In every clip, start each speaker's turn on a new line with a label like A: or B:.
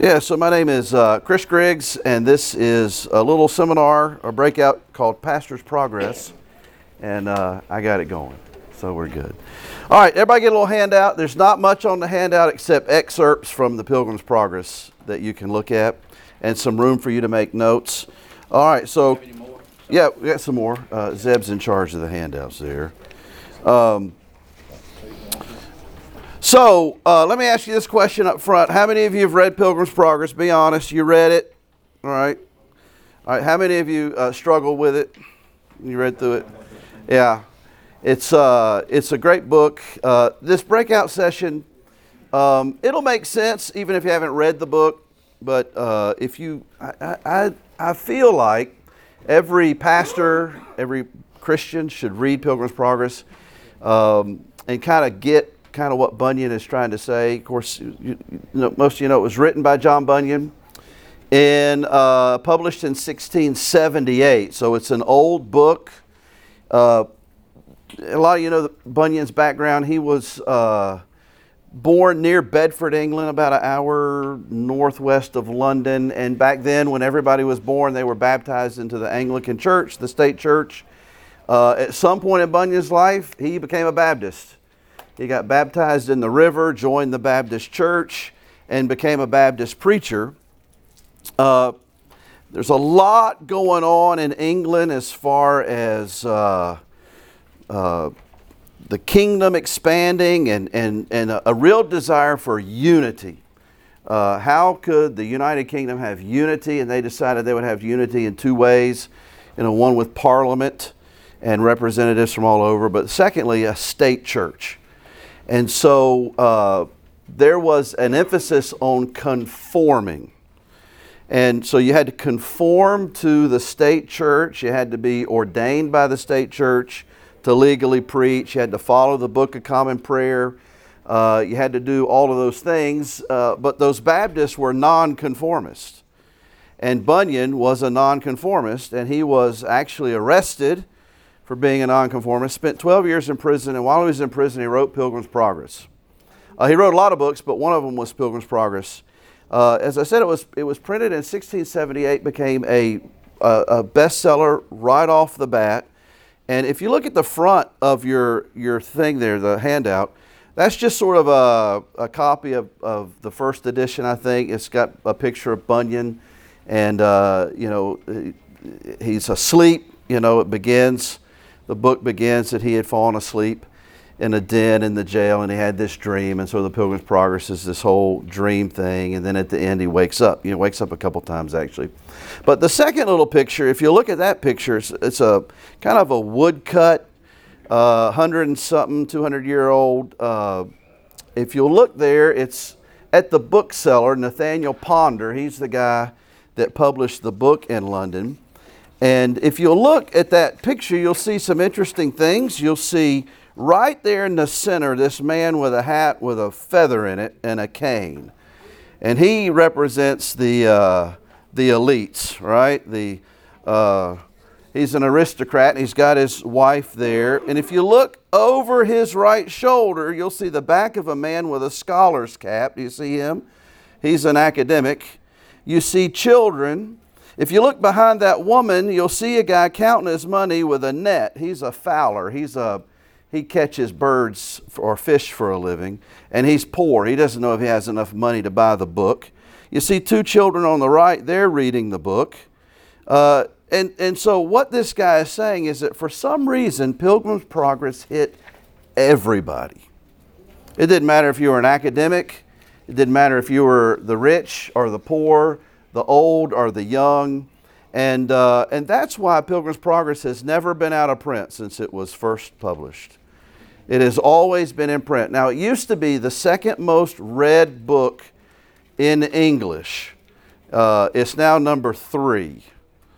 A: Yeah, so my name is uh, Chris Griggs, and this is a little seminar, a breakout called Pastor's Progress, and uh, I got it going, so we're good. All right, everybody get a little handout. There's not much on the handout except excerpts from the Pilgrim's Progress that you can look at, and some room for you to make notes. All right, so yeah, we got some more. Uh, Zeb's in charge of the handouts there. Um, so uh, let me ask you this question up front. How many of you have read Pilgrim's Progress? Be honest, you read it. All right. All right. How many of you uh, struggle with it? You read through it? Yeah. It's, uh, it's a great book. Uh, this breakout session, um, it'll make sense even if you haven't read the book. But uh, if you, I, I, I feel like every pastor, every Christian should read Pilgrim's Progress um, and kind of get kind of what Bunyan is trying to say. Of course, you, you know, most of you know it was written by John Bunyan and uh, published in 1678. So it's an old book. Uh, a lot of you know Bunyan's background. He was uh, born near Bedford, England, about an hour northwest of London. And back then, when everybody was born, they were baptized into the Anglican Church, the state church. Uh, at some point in Bunyan's life, he became a Baptist. He got baptized in the river, joined the Baptist church, and became a Baptist preacher. Uh, there's a lot going on in England as far as uh, uh, the kingdom expanding and, and, and a, a real desire for unity. Uh, how could the United Kingdom have unity? And they decided they would have unity in two ways. You know, one with Parliament and representatives from all over, but secondly, a state church. And so uh, there was an emphasis on conforming. And so you had to conform to the state church, you had to be ordained by the state church to legally preach, you had to follow the Book of Common Prayer. Uh, you had to do all of those things, uh, but those Baptists were nonconformists. And Bunyan was a nonconformist, and he was actually arrested for being a nonconformist, spent 12 years in prison, and while he was in prison, he wrote Pilgrim's Progress. Uh, he wrote a lot of books, but one of them was Pilgrim's Progress. Uh, as I said, it was, it was printed in 1678, became a, a, a bestseller right off the bat. And if you look at the front of your, your thing there, the handout, that's just sort of a, a copy of, of the first edition, I think. It's got a picture of Bunyan, and, uh, you know, he's asleep. You know, it begins the book begins that he had fallen asleep in a den in the jail and he had this dream and so the pilgrim's progress is this whole dream thing and then at the end he wakes up you know wakes up a couple times actually. But the second little picture if you look at that picture it's, it's a kind of a woodcut uh, 100 and something 200 year old uh, if you look there it's at the bookseller nathaniel ponder. He's the guy that published the book in london and if you'll look at that picture, you'll see some interesting things. You'll see right there in the center this man with a hat with a feather in it and a cane. And he represents the, uh, the elites, right? The, uh, he's an aristocrat and he's got his wife there. And if you look over his right shoulder, you'll see the back of a man with a scholar's cap. Do you see him? He's an academic. You see children if you look behind that woman, you'll see a guy counting his money with a net. He's a fowler. He's a he catches birds or fish for a living, and he's poor. He doesn't know if he has enough money to buy the book. You see two children on the right, they're reading the book. Uh, and, and so, what this guy is saying is that for some reason, Pilgrim's Progress hit everybody. It didn't matter if you were an academic, it didn't matter if you were the rich or the poor, the old or the young. And, uh, and that's why Pilgrim's Progress has never been out of print since it was first published. It has always been in print. Now, it used to be the second most read book in English. Uh, it's now number three.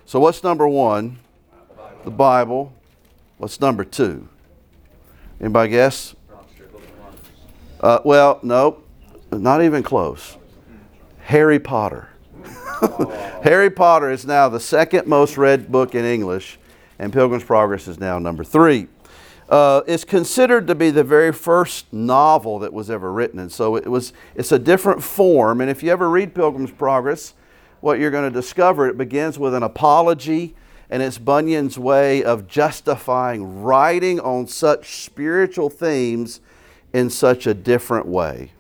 A: So, what's number one? The Bible. What's number two? Anybody guess? Uh, well, nope, not even close. Harry Potter. Harry Potter is now the second most read book in English, and Pilgrim's Progress is now number three. uh, is considered to be the very first novel that was ever written. And so it was, it's a different form. And if you ever read Pilgrim's Progress, what you're going to discover, it begins with an apology, and it's Bunyan's way of justifying writing on such spiritual themes in such a different way.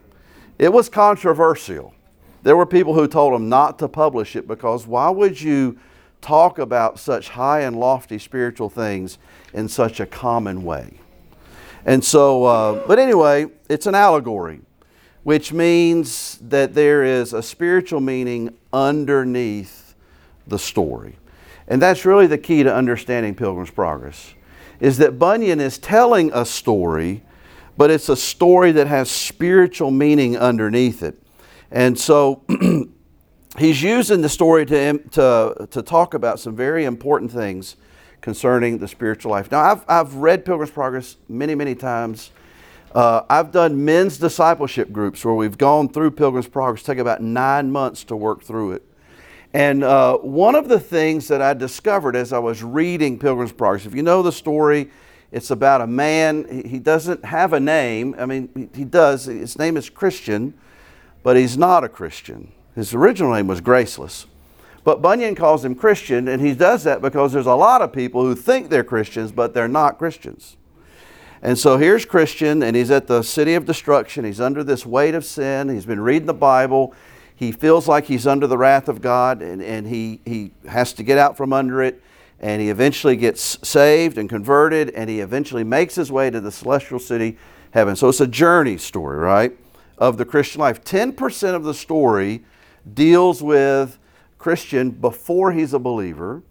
A: It was controversial. There were people who told him not to publish it because why would you talk about such high and lofty spiritual things in such a common way? And so, uh, but anyway, it's an allegory, which means that there is a spiritual meaning underneath the story. And that's really the key to understanding Pilgrim's Progress, is that Bunyan is telling a story, but it's a story that has spiritual meaning underneath it. And so he's using the story to, to, to talk about some very important things concerning the spiritual life. Now, I've, I've read Pilgrim's Progress many, many times. Uh, I've done men's discipleship groups where we've gone through Pilgrim's Progress, take about nine months to work through it. And uh, one of the things that I discovered as I was reading Pilgrim's Progress, if you know the story, it's about a man, he doesn't have a name. I mean, he does, his name is Christian, but he's not a Christian. His original name was Graceless. But Bunyan calls him Christian, and he does that because there's a lot of people who think they're Christians, but they're not Christians. And so here's Christian, and he's at the city of destruction. He's under this weight of sin. He's been reading the Bible. He feels like he's under the wrath of God, and, and he, he has to get out from under it. And he eventually gets saved and converted, and he eventually makes his way to the celestial city, heaven. So it's a journey story, right? Of the Christian life. 10% of the story deals with Christian before he's a believer,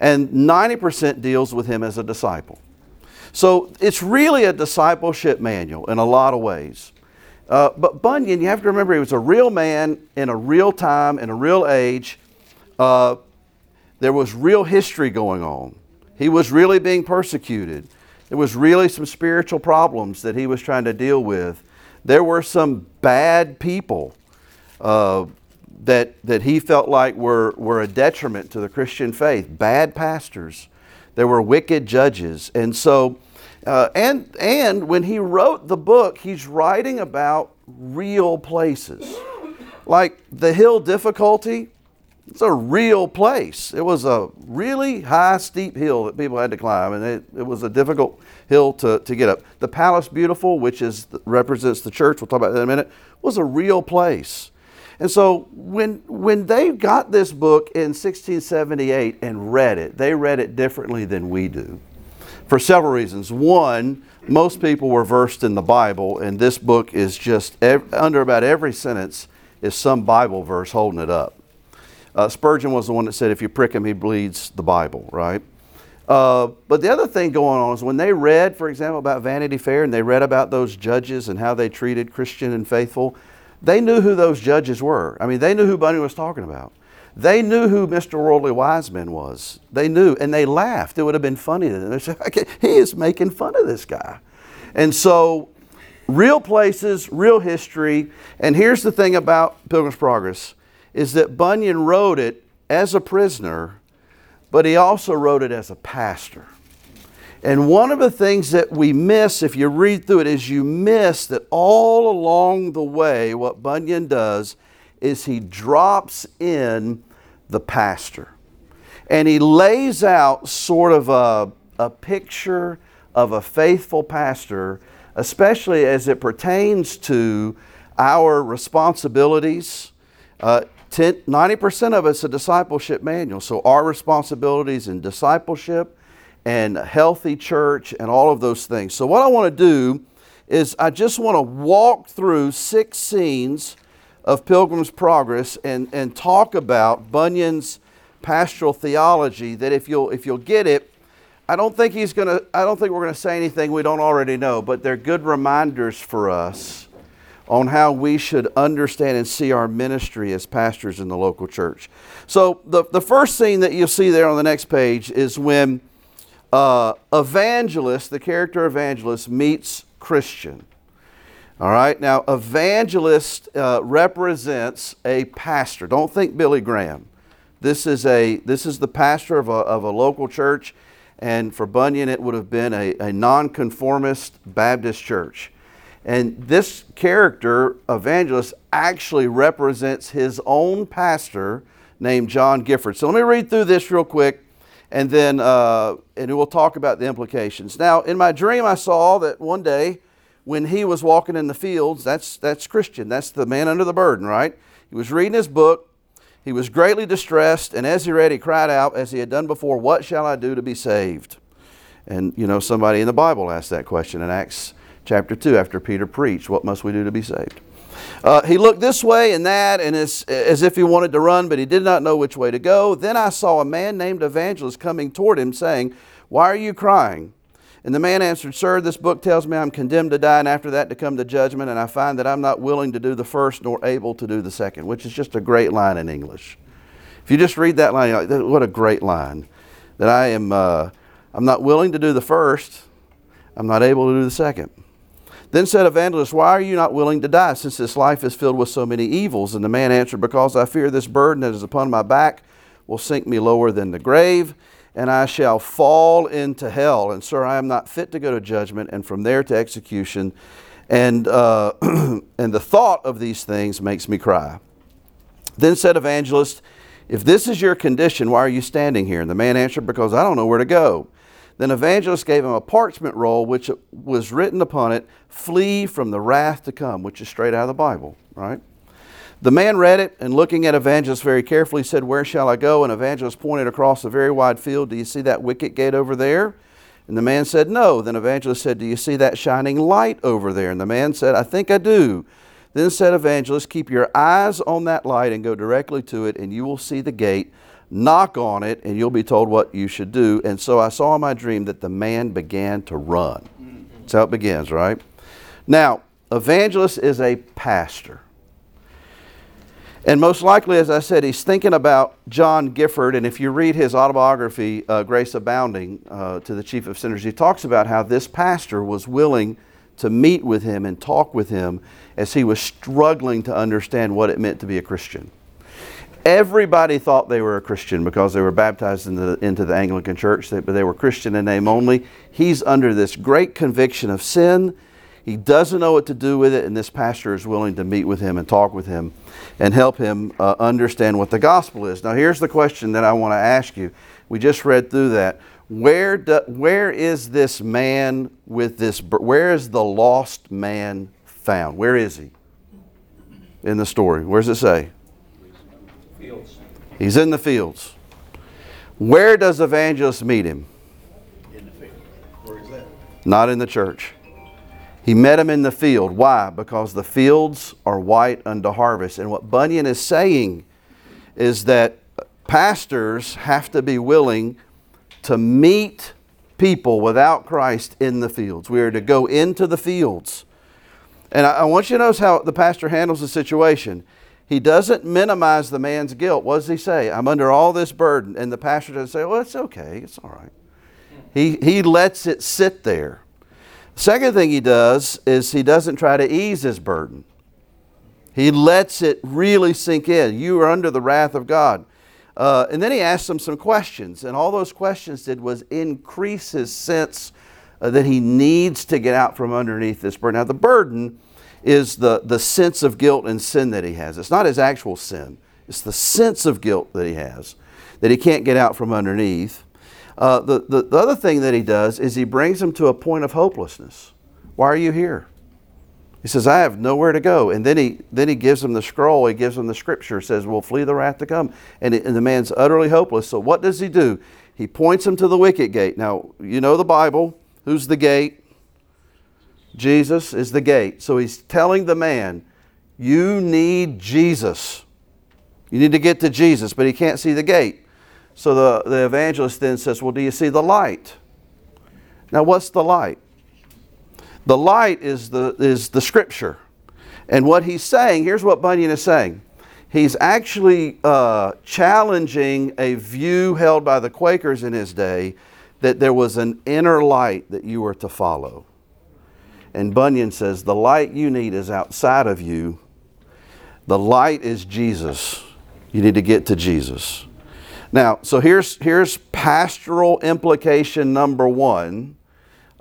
A: and 90% deals with him as a disciple. So it's really a discipleship manual in a lot of ways. Uh, but Bunyan, you have to remember, he was a real man in a real time, in a real age. Uh, there was real history going on. He was really being persecuted. There was really some spiritual problems that he was trying to deal with there were some bad people uh, that, that he felt like were, were a detriment to the Christian faith, bad pastors. There were wicked judges. And so, uh, and, and when he wrote the book, he's writing about real places. Like the hill difficulty, it's a real place. It was a really high, steep hill that people had to climb, and it, it was a difficult hill to, to get up. The Palace Beautiful, which is represents the church, we'll talk about that in a minute, was a real place. And so when, when they got this book in 1678 and read it, they read it differently than we do for several reasons. One, most people were versed in the Bible, and this book is just ev- under about every sentence is some Bible verse holding it up. Uh, Spurgeon was the one that said, if you prick him, he bleeds the Bible, right? Uh, but the other thing going on is when they read, for example, about Vanity Fair and they read about those judges and how they treated Christian and faithful, they knew who those judges were. I mean, they knew who Bunyan was talking about. They knew who Mr. Worldly Wiseman was. They knew, and they laughed. It would have been funny to them. They said, he is making fun of this guy. And so, real places, real history. And here's the thing about Pilgrim's Progress is that Bunyan wrote it as a prisoner but he also wrote it as a pastor. And one of the things that we miss if you read through it is you miss that all along the way, what Bunyan does is he drops in the pastor. And he lays out sort of a, a picture of a faithful pastor, especially as it pertains to our responsibilities. Uh, 10, 90% of it's a discipleship manual. So our responsibilities in discipleship and healthy church and all of those things. So what I want to do is I just want to walk through six scenes of Pilgrim's Progress and, and talk about Bunyan's pastoral theology that if you'll if you'll get it, I don't think he's gonna I don't think we're gonna say anything we don't already know, but they're good reminders for us on how we should understand and see our ministry as pastors in the local church. So, the, the first scene that you'll see there on the next page is when uh, evangelist, the character evangelist, meets Christian. All right, now evangelist uh, represents a pastor. Don't think Billy Graham. This is, a, this is the pastor of a, of a local church, And for Bunyan, it would have been a, a nonconformist Baptist church. And this character, evangelist, actually represents his own pastor named John Gifford. So let me read through this real quick and then uh, and we'll talk about the implications. Now, in my dream, I saw that one day when he was walking in the fields, that's, that's Christian, that's the man under the burden, right? He was reading his book. He was greatly distressed, and as he read, he cried out, as he had done before, What shall I do to be saved? And, you know, somebody in the Bible asked that question in Acts chapter 2 after Peter preached, What must we do to be saved? Uh, he looked this way and that, and as, as if he wanted to run, but he did not know which way to go. Then I saw a man named Evangelist coming toward him, saying, Why are you crying? And the man answered, Sir, this book tells me I'm condemned to die, and after that to come to judgment, and I find that I'm not willing to do the first nor able to do the second, which is just a great line in English. If you just read that line, like, what a great line. That I am, uh, I'm not willing to do the first, I'm not able to do the second. Then said Evangelist, Why are you not willing to die, since this life is filled with so many evils? And the man answered, Because I fear this burden that is upon my back will sink me lower than the grave, and I shall fall into hell. And, sir, I am not fit to go to judgment, and from there to execution. And, uh, and the thought of these things makes me cry. Then said Evangelist, If this is your condition, why are you standing here? And the man answered, Because I don't know where to go. Then Evangelist gave him a parchment roll which was written upon it, Flee from the wrath to come, which is straight out of the Bible, right? The man read it and looking at Evangelist very carefully said, Where shall I go? And Evangelist pointed across a very wide field. Do you see that wicket gate over there? And the man said, No. Then Evangelist said, Do you see that shining light over there? And the man said, I think I do. Then said Evangelist, Keep your eyes on that light and go directly to it, and you will see the gate knock on it, and you'll be told what you should do. And so I saw in my dream that the man began to run. That's how it begins, right? Now, evangelist is a pastor. And most likely, as I said, he's thinking about John Gifford. And if you read his autobiography, uh, Grace Abounding, uh, to the Chief of Sinners, he talks about how this pastor was willing to meet with him and talk with him as he was struggling to understand what it meant to be a Christian. Everybody thought they were a Christian because they were baptized into the, into the Anglican church, but they were Christian in name only. He's under this great conviction of sin. He doesn't know what to do with it, and this pastor is willing to meet with him and talk with him and help him uh, understand what the gospel is. Now, here's the question that I want to ask you. We just read through that. Where, do, where is this man with this? Where is the lost man found? Where is he in the story? Where does it say? Fields. He's in the fields. Where does evangelist meet him?
B: In the field. Where is that?
A: Not in the church. He met him in the field. Why? Because the fields are white unto harvest. And what Bunyan is saying is that pastors have to be willing to meet people without Christ in the fields. We are to go into the fields. And I, want you to notice how the pastor handles the situation. He doesn't minimize the man's guilt. What does he say? I'm under all this burden. And the pastor doesn't say, well, it's okay. It's all right. He, he lets it sit there. Second thing he does is he doesn't try to ease his burden. He lets it really sink in. You are under the wrath of God. Uh, and then he asks him some questions. And all those questions did was increase his sense uh, that he needs to get out from underneath this burden. Now, the burden is the, the sense of guilt and sin that he has. It's not his actual sin, it's the sense of guilt that he has that he can't get out from underneath. Uh, the, the, the other thing that he does is he brings him to a point of hopelessness. Why are you here? He says, I have nowhere to go. And then he, then he gives him the scroll, he gives him the scripture, says, Well, flee the wrath to come. And, it, and the man's utterly hopeless. So what does he do? He points him to the wicket gate. Now, you know the Bible. Who's the gate? Jesus is the gate. So he's telling the man, You need Jesus. You need to get to Jesus, but he can't see the gate. So the, the evangelist then says, Well, do you see the light? Now, what's the light? The light is the, is the scripture. And what he's saying, here's what Bunyan is saying. He's actually uh, challenging a view held by the Quakers in his day that there was an inner light that you were to follow. And Bunyan says, The light you need is outside of you. The light is Jesus. You need to get to Jesus. Now, so here's here's pastoral implication number one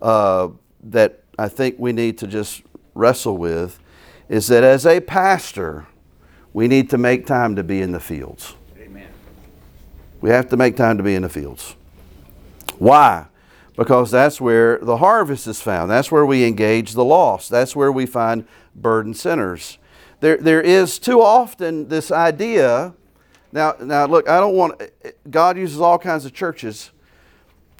A: uh, that I think we need to just wrestle with is that as a pastor, we need to make time to be in the fields.
B: Amen.
A: We have to make time to be in the fields. Why? Because that's where the harvest is found. That's where we engage the lost. That's where we find burdened sinners. There, there is too often this idea. Now, now look, I don't want. God uses all kinds of churches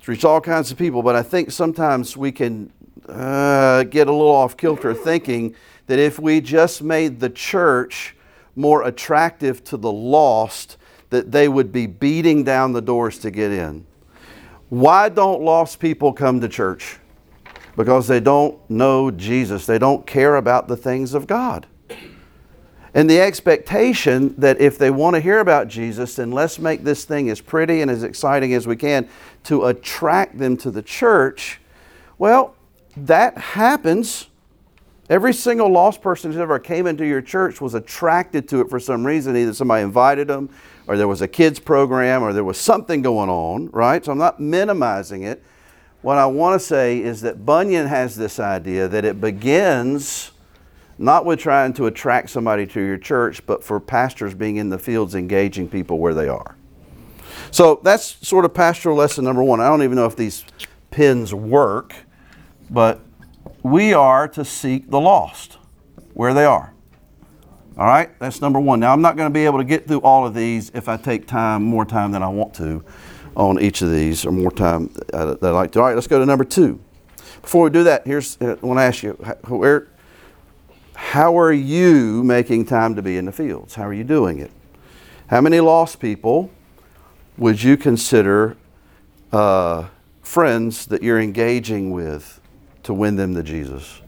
A: to reach all kinds of people, but I think sometimes we can uh, get a little off kilter thinking that if we just made the church more attractive to the lost, that they would be beating down the doors to get in. Why don't lost people come to church? Because they don't know Jesus. They don't care about the things of God. And the expectation that if they want to hear about Jesus, then let's make this thing as pretty and as exciting as we can to attract them to the church. Well, that happens. Every single lost person who ever came into your church was attracted to it for some reason. Either somebody invited them, or there was a kids program, or there was something going on, right? So I'm not minimizing it. What I want to say is that Bunyan has this idea that it begins not with trying to attract somebody to your church, but for pastors being in the fields engaging people where they are. So that's sort of pastoral lesson number one. I don't even know if these pins work, but we are to seek the lost where they are. All right, that's number one. Now, I'm not going to be able to get through all of these if I take time, more time than I want to on each of these, or more time that I like to. All right, let's go to number two. Before we do that, here's I want to ask you where, how are you making time to be in the fields? How are you doing it? How many lost people would you consider uh, friends that you're engaging with to win them to Jesus?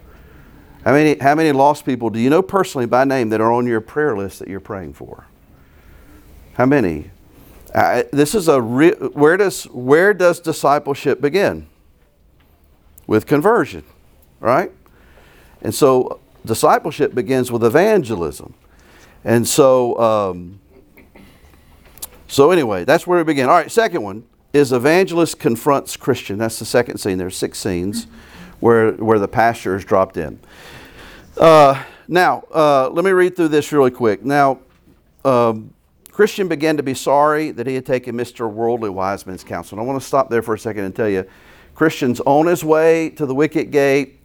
A: How many, how many lost people do you know personally by name that are on your prayer list that you're praying for? How many? Uh, this is a re- where does where does discipleship begin? With conversion, right? And so discipleship begins with evangelism, and so um, so anyway, that's where we begin. All right, second one is evangelist confronts Christian. That's the second scene. There's six scenes where where the pastor is dropped in. Uh, now, uh, let me read through this really quick. Now, um, Christian began to be sorry that he had taken Mr. Worldly Wiseman's counsel. And I want to stop there for a second and tell you Christian's on his way to the wicket gate,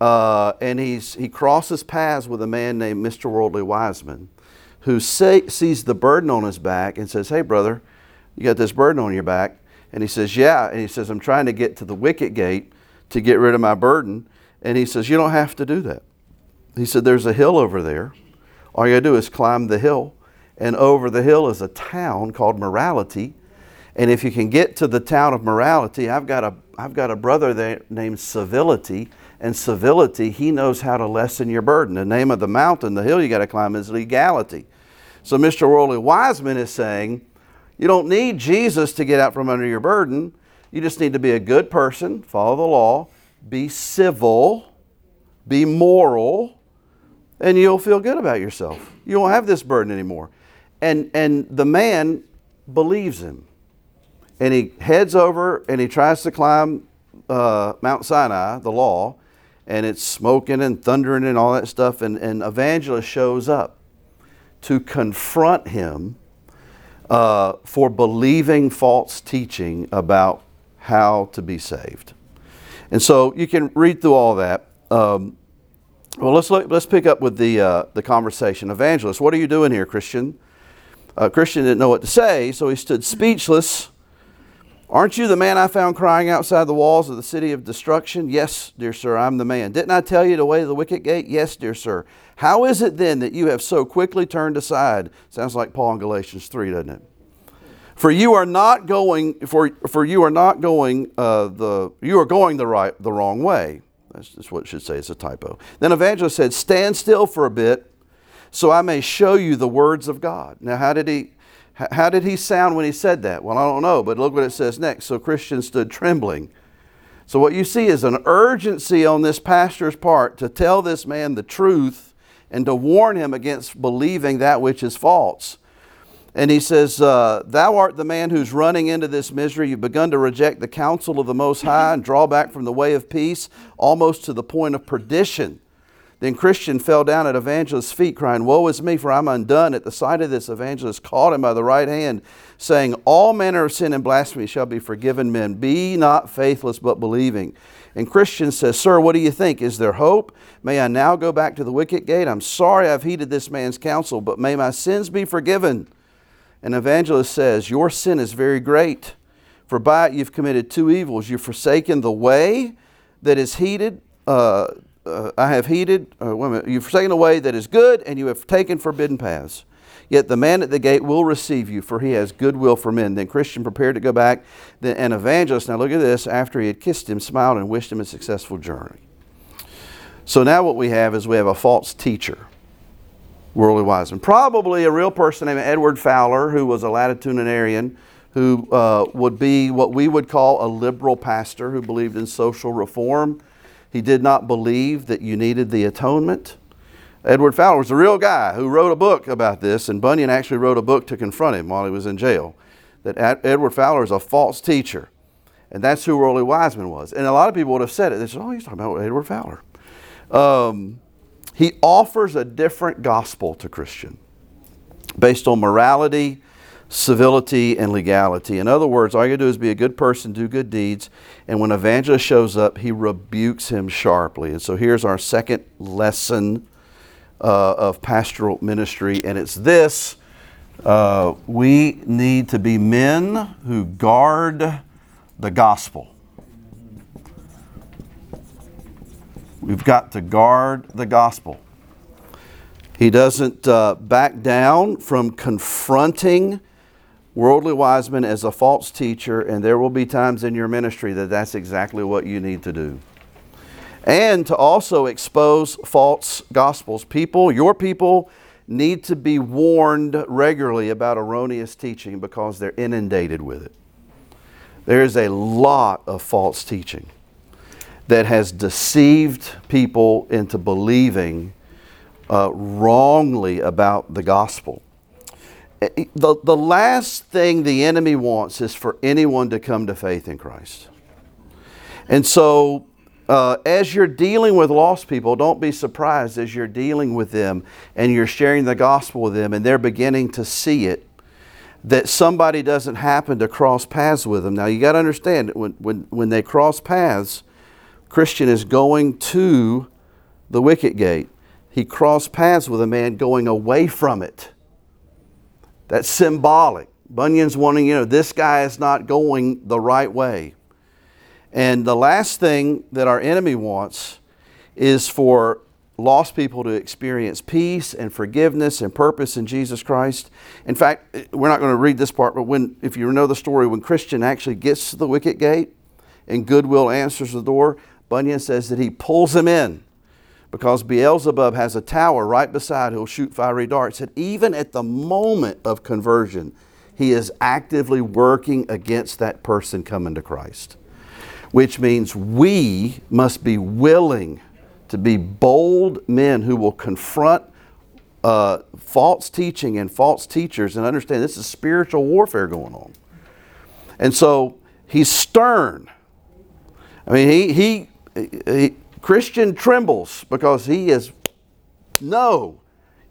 A: uh, and he's, he crosses paths with a man named Mr. Worldly Wiseman who say, sees the burden on his back and says, Hey, brother, you got this burden on your back? And he says, Yeah. And he says, I'm trying to get to the wicket gate to get rid of my burden. And he says, You don't have to do that. He said, There's a hill over there. All you got to do is climb the hill. And over the hill is a town called Morality. And if you can get to the town of Morality, I've got a, I've got a brother there named Civility. And Civility, he knows how to lessen your burden. The name of the mountain, the hill you got to climb is Legality. So Mr. Worldly Wiseman is saying, you don't need Jesus to get out from under your burden. You just need to be a good person, follow the law, be civil, be moral, and you'll feel good about yourself. You won't have this burden anymore. And, and the man believes him. And he heads over and he tries to climb uh, Mount Sinai, the law, and it's smoking and thundering and all that stuff. And, and evangelist shows up to confront him uh, for believing false teaching about how to be saved. And so you can read through all that. Um, well, let's look, let's pick up with the uh, the conversation. Evangelist, what are you doing here, Christian? Uh, Christian didn't know what to say, so he stood speechless. Aren't you the man I found crying outside the walls of the city of destruction? Yes, dear sir, I'm the man. Didn't I tell you to way the wicket gate? Yes, dear sir. How is it then that you have so quickly turned aside? Sounds like Paul in Galatians 3, doesn't it? For you are not going for, for you are not going uh, the you are going the right the wrong way. That's just what it should say. It's a typo. Then evangelist said, Stand still for a bit so I may show you the words of God. Now, how did he? How did he sound when he said that? Well, I don't know, but look what it says next. So Christian stood trembling. So, what you see is an urgency on this pastor's part to tell this man the truth and to warn him against believing that which is false. And he says, uh, Thou art the man who's running into this misery. You've begun to reject the counsel of the Most High and draw back from the way of peace, almost to the point of perdition. Then Christian fell down at Evangelist's feet, crying, Woe is me, for I'm undone. At the sight of this, Evangelist caught him by the right hand, saying, All manner of sin and blasphemy shall be forgiven men. Be not faithless, but believing. And Christian says, Sir, what do you think? Is there hope? May I now go back to the wicket gate? I'm sorry I've heeded this man's counsel, but may my sins be forgiven. An evangelist says, Your sin is very great, for by it you've committed two evils. You've forsaken the way that is heated. Uh, uh, I have heeded, uh, minute, you've forsaken the way that is good, and you have taken forbidden paths. Yet the man at the gate will receive you, for he has goodwill for men. Then Christian prepared to go back. Then an evangelist, now look at this, after he had kissed him, smiled and wished him a successful journey. So now what we have is we have a false teacher worldly wise. Wiseman. Probably a real person named Edward Fowler, who was a latitudinarian, who uh, would be what we would call a liberal pastor who believed in social reform. He did not believe that you needed the atonement. Edward Fowler was a real guy who wrote a book about this, and Bunyan actually wrote a book to confront him while he was in jail. That Edward Fowler is a false teacher. And that's who Worldly Wiseman was. And a lot of people would have said it. They said, oh, he's talking about Edward Fowler. Um, he offers a different gospel to Christian based on morality, civility, and legality. In other words, all you do is be a good person, do good deeds, and when evangelist shows up, he rebukes him sharply. And so here's our second lesson uh, of pastoral ministry, and it's this. Uh, we need to be men who guard the gospel. We've got to guard the gospel. He doesn't uh, back down from confronting worldly Wiseman as a false teacher, and there will be times in your ministry that that's exactly what you need to do. And to also expose false gospels. People, your people, need to be warned regularly about erroneous teaching because they're inundated with it. There is a lot of false teaching that has deceived people into believing uh, wrongly about the gospel. Eh, eh, the, the last thing the enemy wants is for anyone to come to faith in Christ. And so, uh, as you're dealing with lost people, don't be surprised as you're dealing with them and you're sharing the gospel with them and they're beginning to see it that somebody doesn't happen to cross paths with them. Now, you got to understand when, when, when they cross paths, Christian is going to the wicket gate. He crossed paths with a man going away from it. That's symbolic. Bunyan's wanting, you know, this guy is not going the right way. And the last thing that our enemy wants is for lost people to experience peace and forgiveness and purpose in Jesus Christ. In fact, we're not going to read this part, but when if you know the story when Christian actually gets to the wicket gate and goodwill answers the door, Bunyan says that he pulls him in because Beelzebub has a tower right beside who'll shoot fiery darts. That even at the moment of conversion, he is actively working against that person coming to Christ. Which means we must be willing to be bold men who will confront uh, false teaching and false teachers and understand this is spiritual warfare going on. And so he's stern. I mean, he, he he, Christian trembles because he is, no,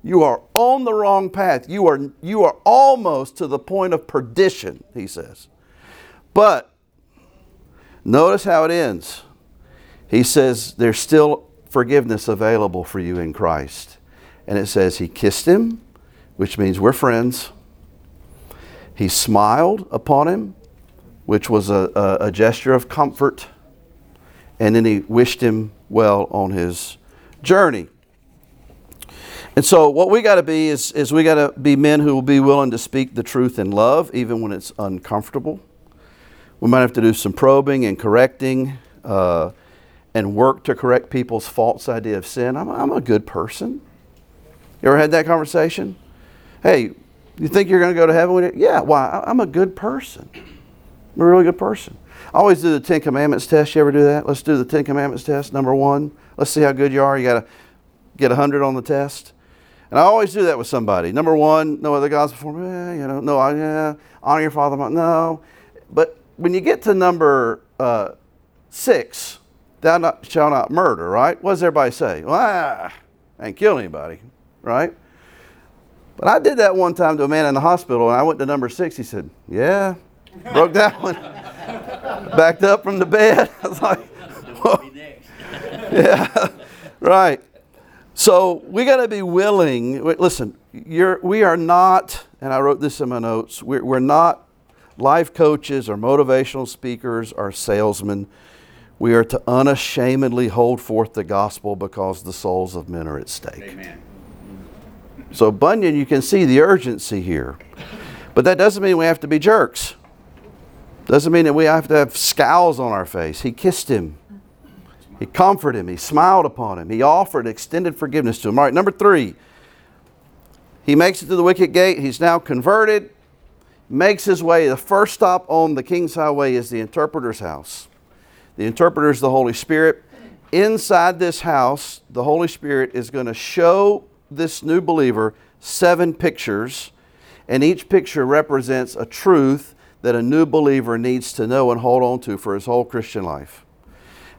A: you are on the wrong path. You are, you are almost to the point of perdition, he says. But notice how it ends. He says there's still forgiveness available for you in Christ. And it says he kissed him, which means we're friends. He smiled upon him, which was a, a, a gesture of comfort and then he wished him well on his journey. And so, what we got to be is, is we got to be men who will be willing to speak the truth in love, even when it's uncomfortable. We might have to do some probing and correcting uh, and work to correct people's false idea of sin. I'm, I'm a good person. You ever had that conversation? Hey, you think you're going to go to heaven? Yeah, why? I'm a good person. I'm a really good person. I always do the Ten Commandments test. You ever do that? Let's do the Ten Commandments test. Number one. Let's see how good you are. You got to get 100 on the test. And I always do that with somebody. Number one, no other gods before me. Eh, you know, no, I, yeah, honor your father. No, but when you get to number uh, six, thou not, shall not murder. Right? What does everybody say? Well, ah, I ain't killed anybody. Right? But I did that one time to a man in the hospital, and I went to number six. He said, "Yeah, broke that one." Backed up from the bed. I was like,
B: next.
A: yeah, right. So we got to be willing. wait, Listen, you're, we are not, and I wrote this in my notes. We're, we're not life coaches or motivational speakers or salesmen. We are to unashamedly hold forth the gospel because the souls of men are at stake.
B: Amen.
A: So Bunyan, you can see the urgency here, but that doesn't mean we have to be jerks. Doesn't mean that we have to have scowls on our face. He kissed him. He comforted him. He smiled upon him. He offered extended forgiveness to him. All right, number three. He makes it to the wicket gate. He's now converted. Makes his way. The first stop on the King's Highway is the interpreter's house. The interpreter is the Holy Spirit. Inside this house, the Holy Spirit is going to show this new believer seven pictures, and each picture represents a truth that a new believer needs to know and hold on to for his whole Christian life.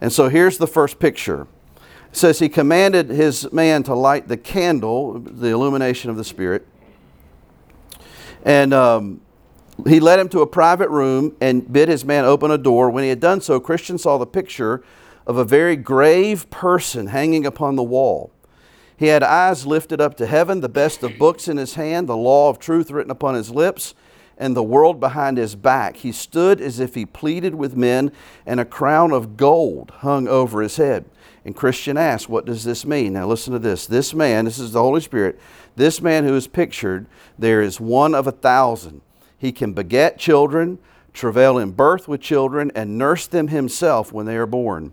A: And so here's the first picture. It says he commanded his man to light the candle, the illumination of the Spirit, and um, he led him to a private room and bid his man open a door. When he had done so, Christian saw the picture of a very grave person hanging upon the wall. He had eyes lifted up to heaven, the best of books in his hand, the law of truth written upon his lips, and the world behind his back. He stood as if he pleaded with men, and a crown of gold hung over his head. And Christian asked, What does this mean? Now listen to this. This man, this is the Holy Spirit, this man who is pictured, there is one of a thousand. He can beget children, travail in birth with children, and nurse them himself when they are born.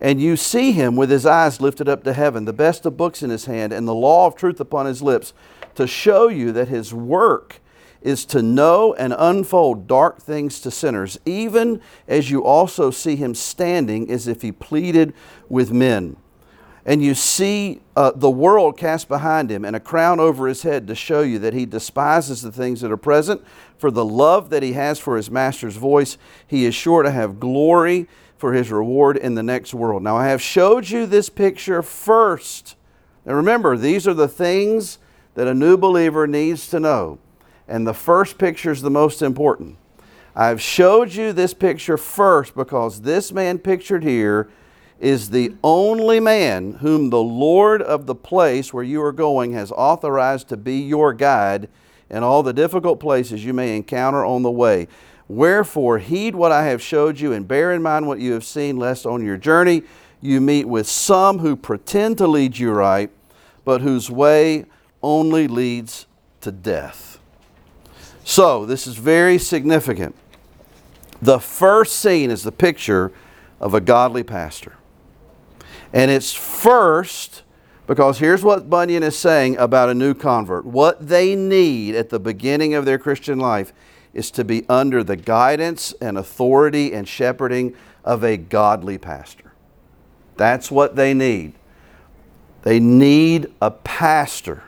A: And you see him with his eyes lifted up to heaven, the best of books in his hand, and the law of truth upon his lips, to show you that his work is to know and unfold dark things to sinners, even as you also see him standing as if he pleaded with men. And you see uh, the world cast behind him and a crown over his head to show you that he despises the things that are present. For the love that he has for his master's voice, he is sure to have glory for his reward in the next world. Now, I have showed you this picture first. Now, remember, these are the things that a new believer needs to know. And the first picture is the most important. I've showed you this picture first because this man pictured here is the only man whom the Lord of the place where you are going has authorized to be your guide in all the difficult places you may encounter on the way. Wherefore, heed what I have showed you and bear in mind what you have seen, lest on your journey you meet with some who pretend to lead you right, but whose way only leads to death. So, this is very significant. The first scene is the picture of a godly pastor. And it's first because here's what Bunyan is saying about a new convert. What they need at the beginning of their Christian life is to be under the guidance and authority and shepherding of a godly pastor. That's what they need. They need a pastor.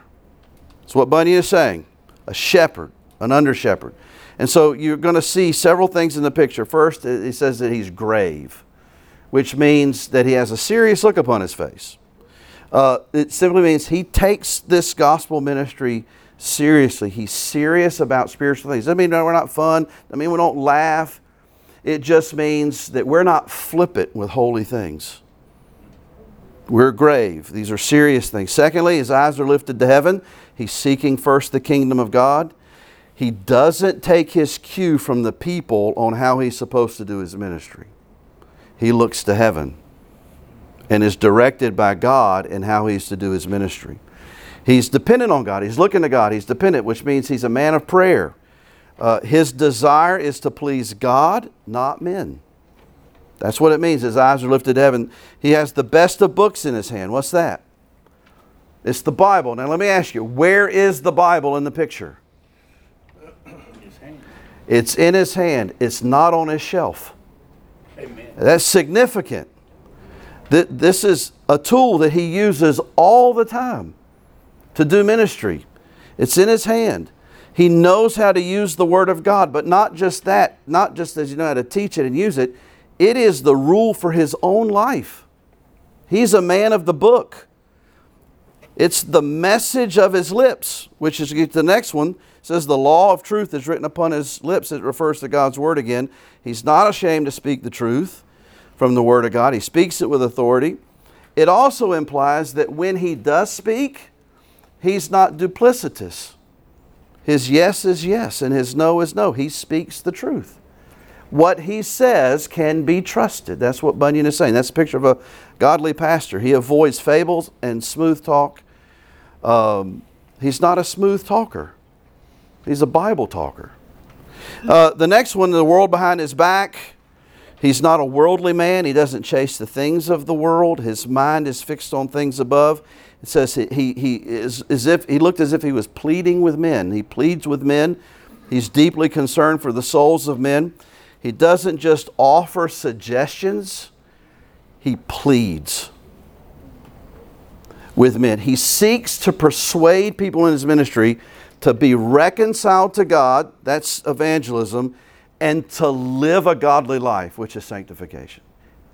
A: That's what Bunyan is saying a shepherd, an under shepherd. And so you're going to see several things in the picture. First, he says that he's grave, which means that he has a serious look upon his face. Uh, it simply means he takes this gospel ministry seriously. He's serious about spiritual things. Doesn't mean we're not fun. I mean we don't laugh. It just means that we're not flippant with holy things. We're grave. These are serious things. Secondly, his eyes are lifted to heaven. He's seeking first the kingdom of God. He doesn't take his cue from the people on how he's supposed to do his ministry. He looks to heaven and is directed by God in how he's to do his ministry. He's dependent on God. He's looking to God. He's dependent, which means he's a man of prayer. Uh, his desire is to please God, not men. That's what it means. His eyes are lifted to heaven. He has the best of books in his hand. What's that? It's the Bible. Now, let me ask you where is the Bible in the picture? It's in his hand, it's not on his shelf.
B: Amen.
A: That's significant. Th- This is a tool that he uses all the time to do ministry. It's in his hand. He knows how to use the Word of God, but not just that, not just as you know how to teach it and use it, it is the rule for his own life. He's a man of the book. It's the message of his lips, which is the next one. Says the law of truth is written upon his lips. It refers to God's word again. He's not ashamed to speak the truth from the word of God. He speaks it with authority. It also implies that when he does speak, he's not duplicitous. His yes is yes and his no is no. He speaks the truth. What he says can be trusted. That's what Bunyan is saying. That's a picture of a godly pastor. He avoids fables and smooth talk. Um, he's not a smooth talker, he's a Bible talker. Uh, the next one, the world behind his back. He's not a worldly man. He doesn't chase the things of the world. His mind is fixed on things above. It says he, he, he is as if he looked as if he was pleading with men. He pleads with men. He's deeply concerned for the souls of men. He doesn't just offer suggestions, he pleads with men. He seeks to persuade people in his ministry to be reconciled to God, that's evangelism, and to live a godly life, which is sanctification.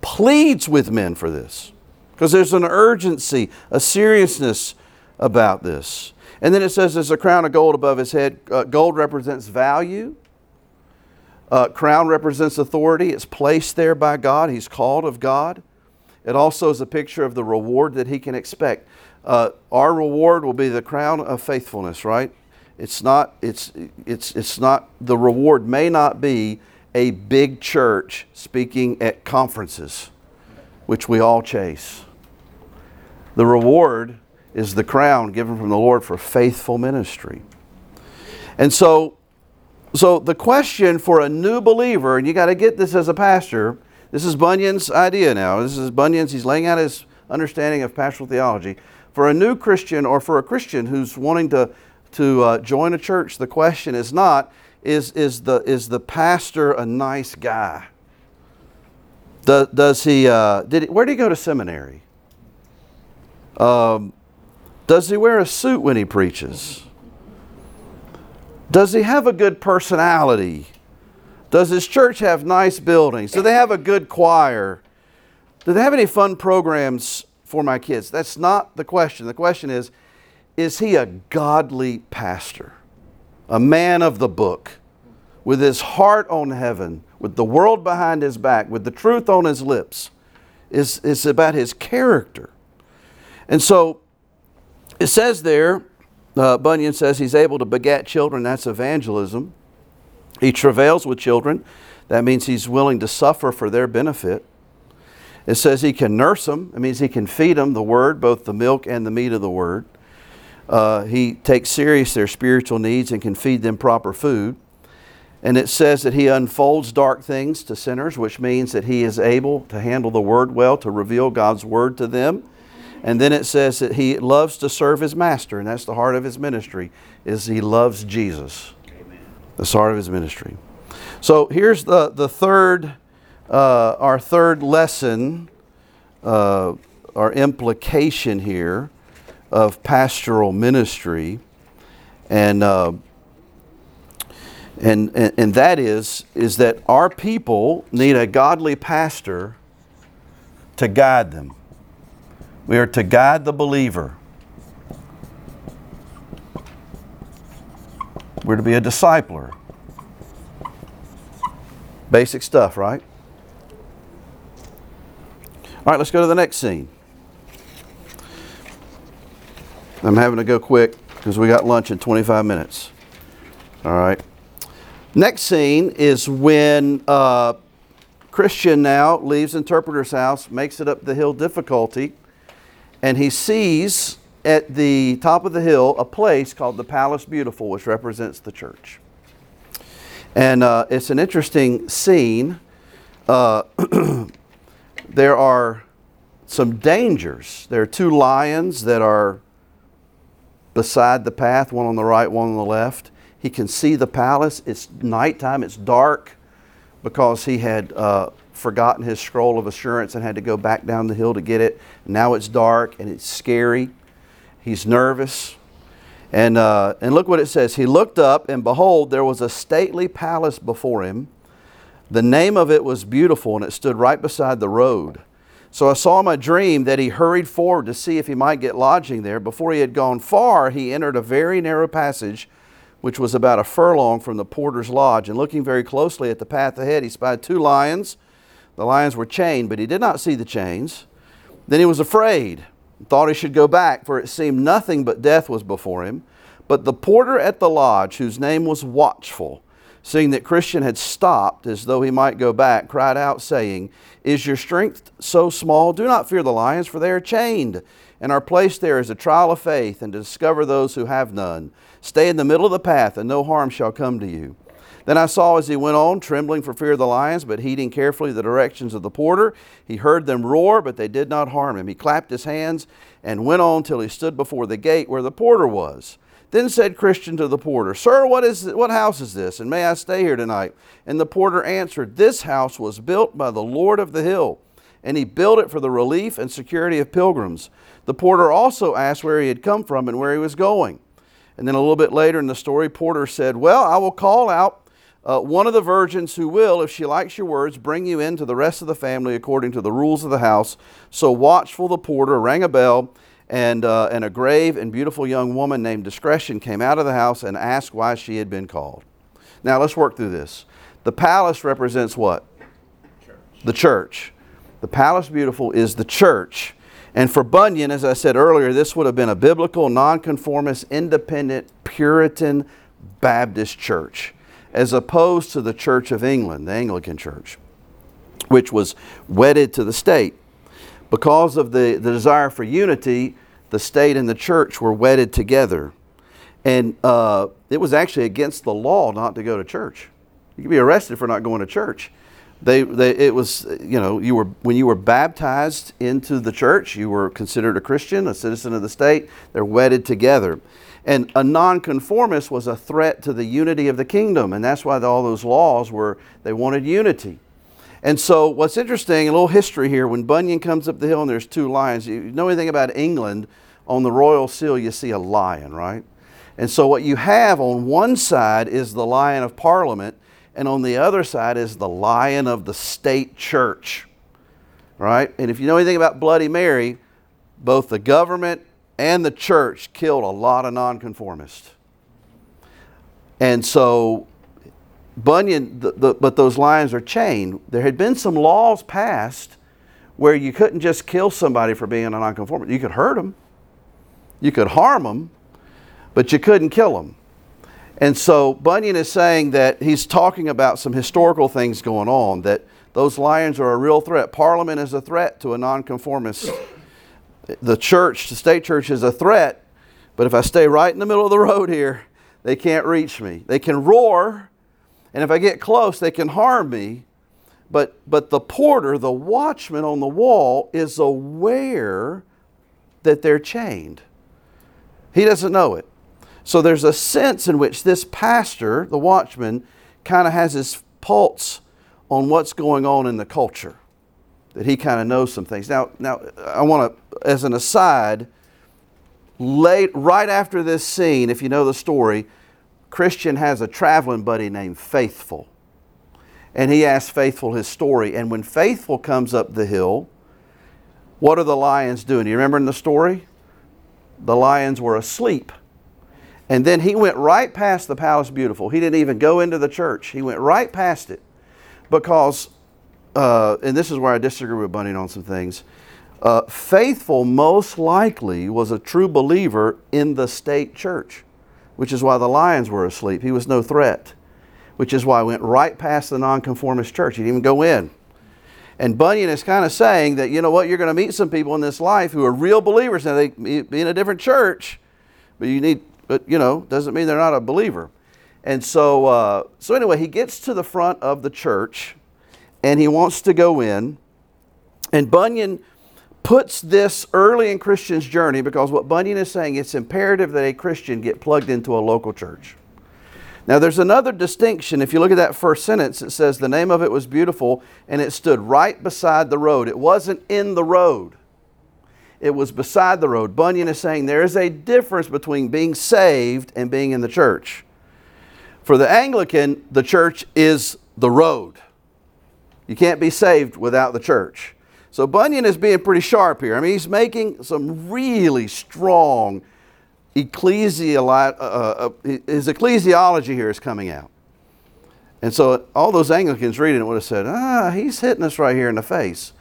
A: Pleads with men for this because there's an urgency, a seriousness about this. And then it says there's a crown of gold above his head. Uh, gold represents value. Uh, crown represents authority. It's placed there by God. He's called of God. It also is a picture of the reward that he can expect. Uh, our reward will be the crown of faithfulness, right? It's not, it's, it's, it's not, the reward may not be a big church speaking at conferences, which we all chase. The reward is the crown given from the Lord for faithful ministry. And so, so the question for a new believer, and you got to get this as a pastor, this is Bunyan's idea now. This is Bunyan's, he's laying out his understanding of pastoral theology. For a new Christian or for a Christian who's wanting to, to uh, join a church, the question is not, is, is, the, is the pastor a nice guy? Does, does he, uh, did he, where did he go to seminary? Um, does he wear a suit when he preaches? Does he have a good personality? Does his church have nice buildings? Do they have a good choir? Do they have any fun programs for my kids? That's not the question. The question is is he a godly pastor? A man of the book, with his heart on heaven, with the world behind his back, with the truth on his lips? Is, is about his character. And so it says there, uh, Bunyan says he's able to beget children, that's evangelism. He travails with children, that means he's willing to suffer for their benefit. It says he can nurse them, it means he can feed them the word, both the milk and the meat of the word. Uh, he takes serious their spiritual needs and can feed them proper food. And it says that he unfolds dark things to sinners, which means that he is able to handle the word well, to reveal God's word to them. And then it says that he loves to serve his master, and that's the heart of his ministry, is he loves Jesus. Amen. The heart of his ministry. So here's the, the third, uh, our third lesson, uh, our implication here of pastoral ministry. And, uh, and, and, and that is, is that our people need a godly pastor to guide them. We are to guide the believer. We're to be a discipler. Basic stuff, right? All right, let's go to the next scene. I'm having to go quick because we got lunch in 25 minutes. All right. Next scene is when uh, Christian now leaves interpreter's house, makes it up the hill difficulty, and he sees at the top of the hill a place called the Palace Beautiful, which represents the church. And uh, it's an interesting scene. Uh, there are some dangers. There are two lions that are beside the path, one on the right, one on the left. He can see the palace. It's nighttime, it's dark because he had uh, forgotten his scroll of assurance and had to go back down the hill to get it. Now it's dark and it's scary. He's nervous. And, uh, and look what it says. He looked up, and behold, there was a stately palace before him. The name of it was Beautiful, and it stood right beside the road. So I saw in my dream that he hurried forward to see if he might get lodging there. Before he had gone far, he entered a very narrow passage, which was about a furlong from the porter's lodge. And looking very closely at the path ahead, he spied two lions. The lions were chained, but he did not see the chains. Then he was afraid and thought he should go back, for it seemed nothing but death was before him. But the porter at the lodge, whose name was Watchful, seeing that Christian had stopped as though he might go back, cried out, saying, Is your strength so small? Do not fear the lions, for they are chained, and are placed there as a trial of faith, and to discover those who have none. Stay in the middle of the path, and no harm shall come to you. Then I saw as he went on, trembling for fear of the lions, but heeding carefully the directions of the porter. He heard them roar, but they did not harm him. He clapped his hands and went on till he stood before the gate where the porter was. Then said Christian to the porter, Sir, what, is, what house is this, and may I stay here tonight? And the porter answered, This house was built by the Lord of the hill, and he built it for the relief and security of pilgrims. The porter also asked where he had come from and where he was going. And then a little bit later in the story, Porter said, Well, I will call out uh, one of the virgins who will, if she likes your words, bring you into the rest of the family according to the rules of the house. So watchful the porter rang a bell, and, uh, and a grave and beautiful young woman named Discretion came out of the house and asked why she had been called. Now let's work through this. The palace represents what? Church. The church. The palace beautiful is the church. And for Bunyan, as I said earlier, this would have been a biblical, nonconformist, independent, Puritan Baptist church as opposed to the Church of England, the Anglican Church, which was wedded to the state. Because of the, the desire for unity, the state and the church were wedded together. And uh, it was actually against the law not to go to church. You could be arrested for not going to church. They, they, it was, you know, you were, when you were baptized into the church, you were considered a Christian, a citizen of the state. They're wedded together. And a nonconformist was a threat to the unity of the kingdom, and that's why all those laws were, they wanted unity. And so, what's interesting, a little history here, when Bunyan comes up the hill and there's two lions, you know anything about England, on the royal seal you see a lion, right? And so, what you have on one side is the lion of parliament, and on the other side is the lion of the state church, right? And if you know anything about Bloody Mary, both the government and the church killed a lot of nonconformists. And so Bunyan, the, the, but those lions are chained. There had been some laws passed where you couldn't just kill somebody for being a nonconformist. You could hurt them, you could harm them, but you couldn't kill them. And so Bunyan is saying that he's talking about some historical things going on, that those lions are a real threat. Parliament is a threat to a nonconformist the church, the state church, is a threat, but if I stay right in the middle of the road here, they can't reach me. They can roar, and if I get close, they can harm me. But, but the porter, the watchman on the wall, is aware that they're chained. He doesn't know it. So there's a sense in which this pastor, the watchman, kind of has his pulse on what's going on in the culture that he kind of knows some things. Now, now I want to, as an aside, late right after this scene, if you know the story, Christian has a traveling buddy named Faithful, and he asks Faithful his story. And when Faithful comes up the hill, what are the lions doing? Do you remember in the story? The lions were asleep. And then he went right past the Palace Beautiful. He didn't even go into the church. He went right past it because uh, and this is where I disagree with Bunyan on some things. Uh, faithful most likely was a true believer in the state church, which is why the lions were asleep. He was no threat, which is why he went right past the nonconformist church. He didn't even go in. And Bunyan is kind of saying that, you know what, you're going to meet some people in this life who are real believers. Now, they be in a different church, but you need, but you know, doesn't mean they're not a believer. And so, uh, so anyway, he gets to the front of the church and he wants to go in. And Bunyan puts this early in Christian's journey because what Bunyan is saying, it's imperative that a Christian get plugged into a local church. Now, there's another distinction. If you look at that first sentence, it says the name of it was beautiful and it stood right beside the road. It wasn't in the road, it was beside the road. Bunyan is saying there is a difference between being saved and being in the church. For the Anglican, the church is the road. You can't be saved without the church. So Bunyan is being pretty sharp here. I mean, he's making some really strong ecclesial, uh, uh, his ecclesiology here is coming out. And so all those Anglicans reading it would have said, ah, he's hitting us right here in the face.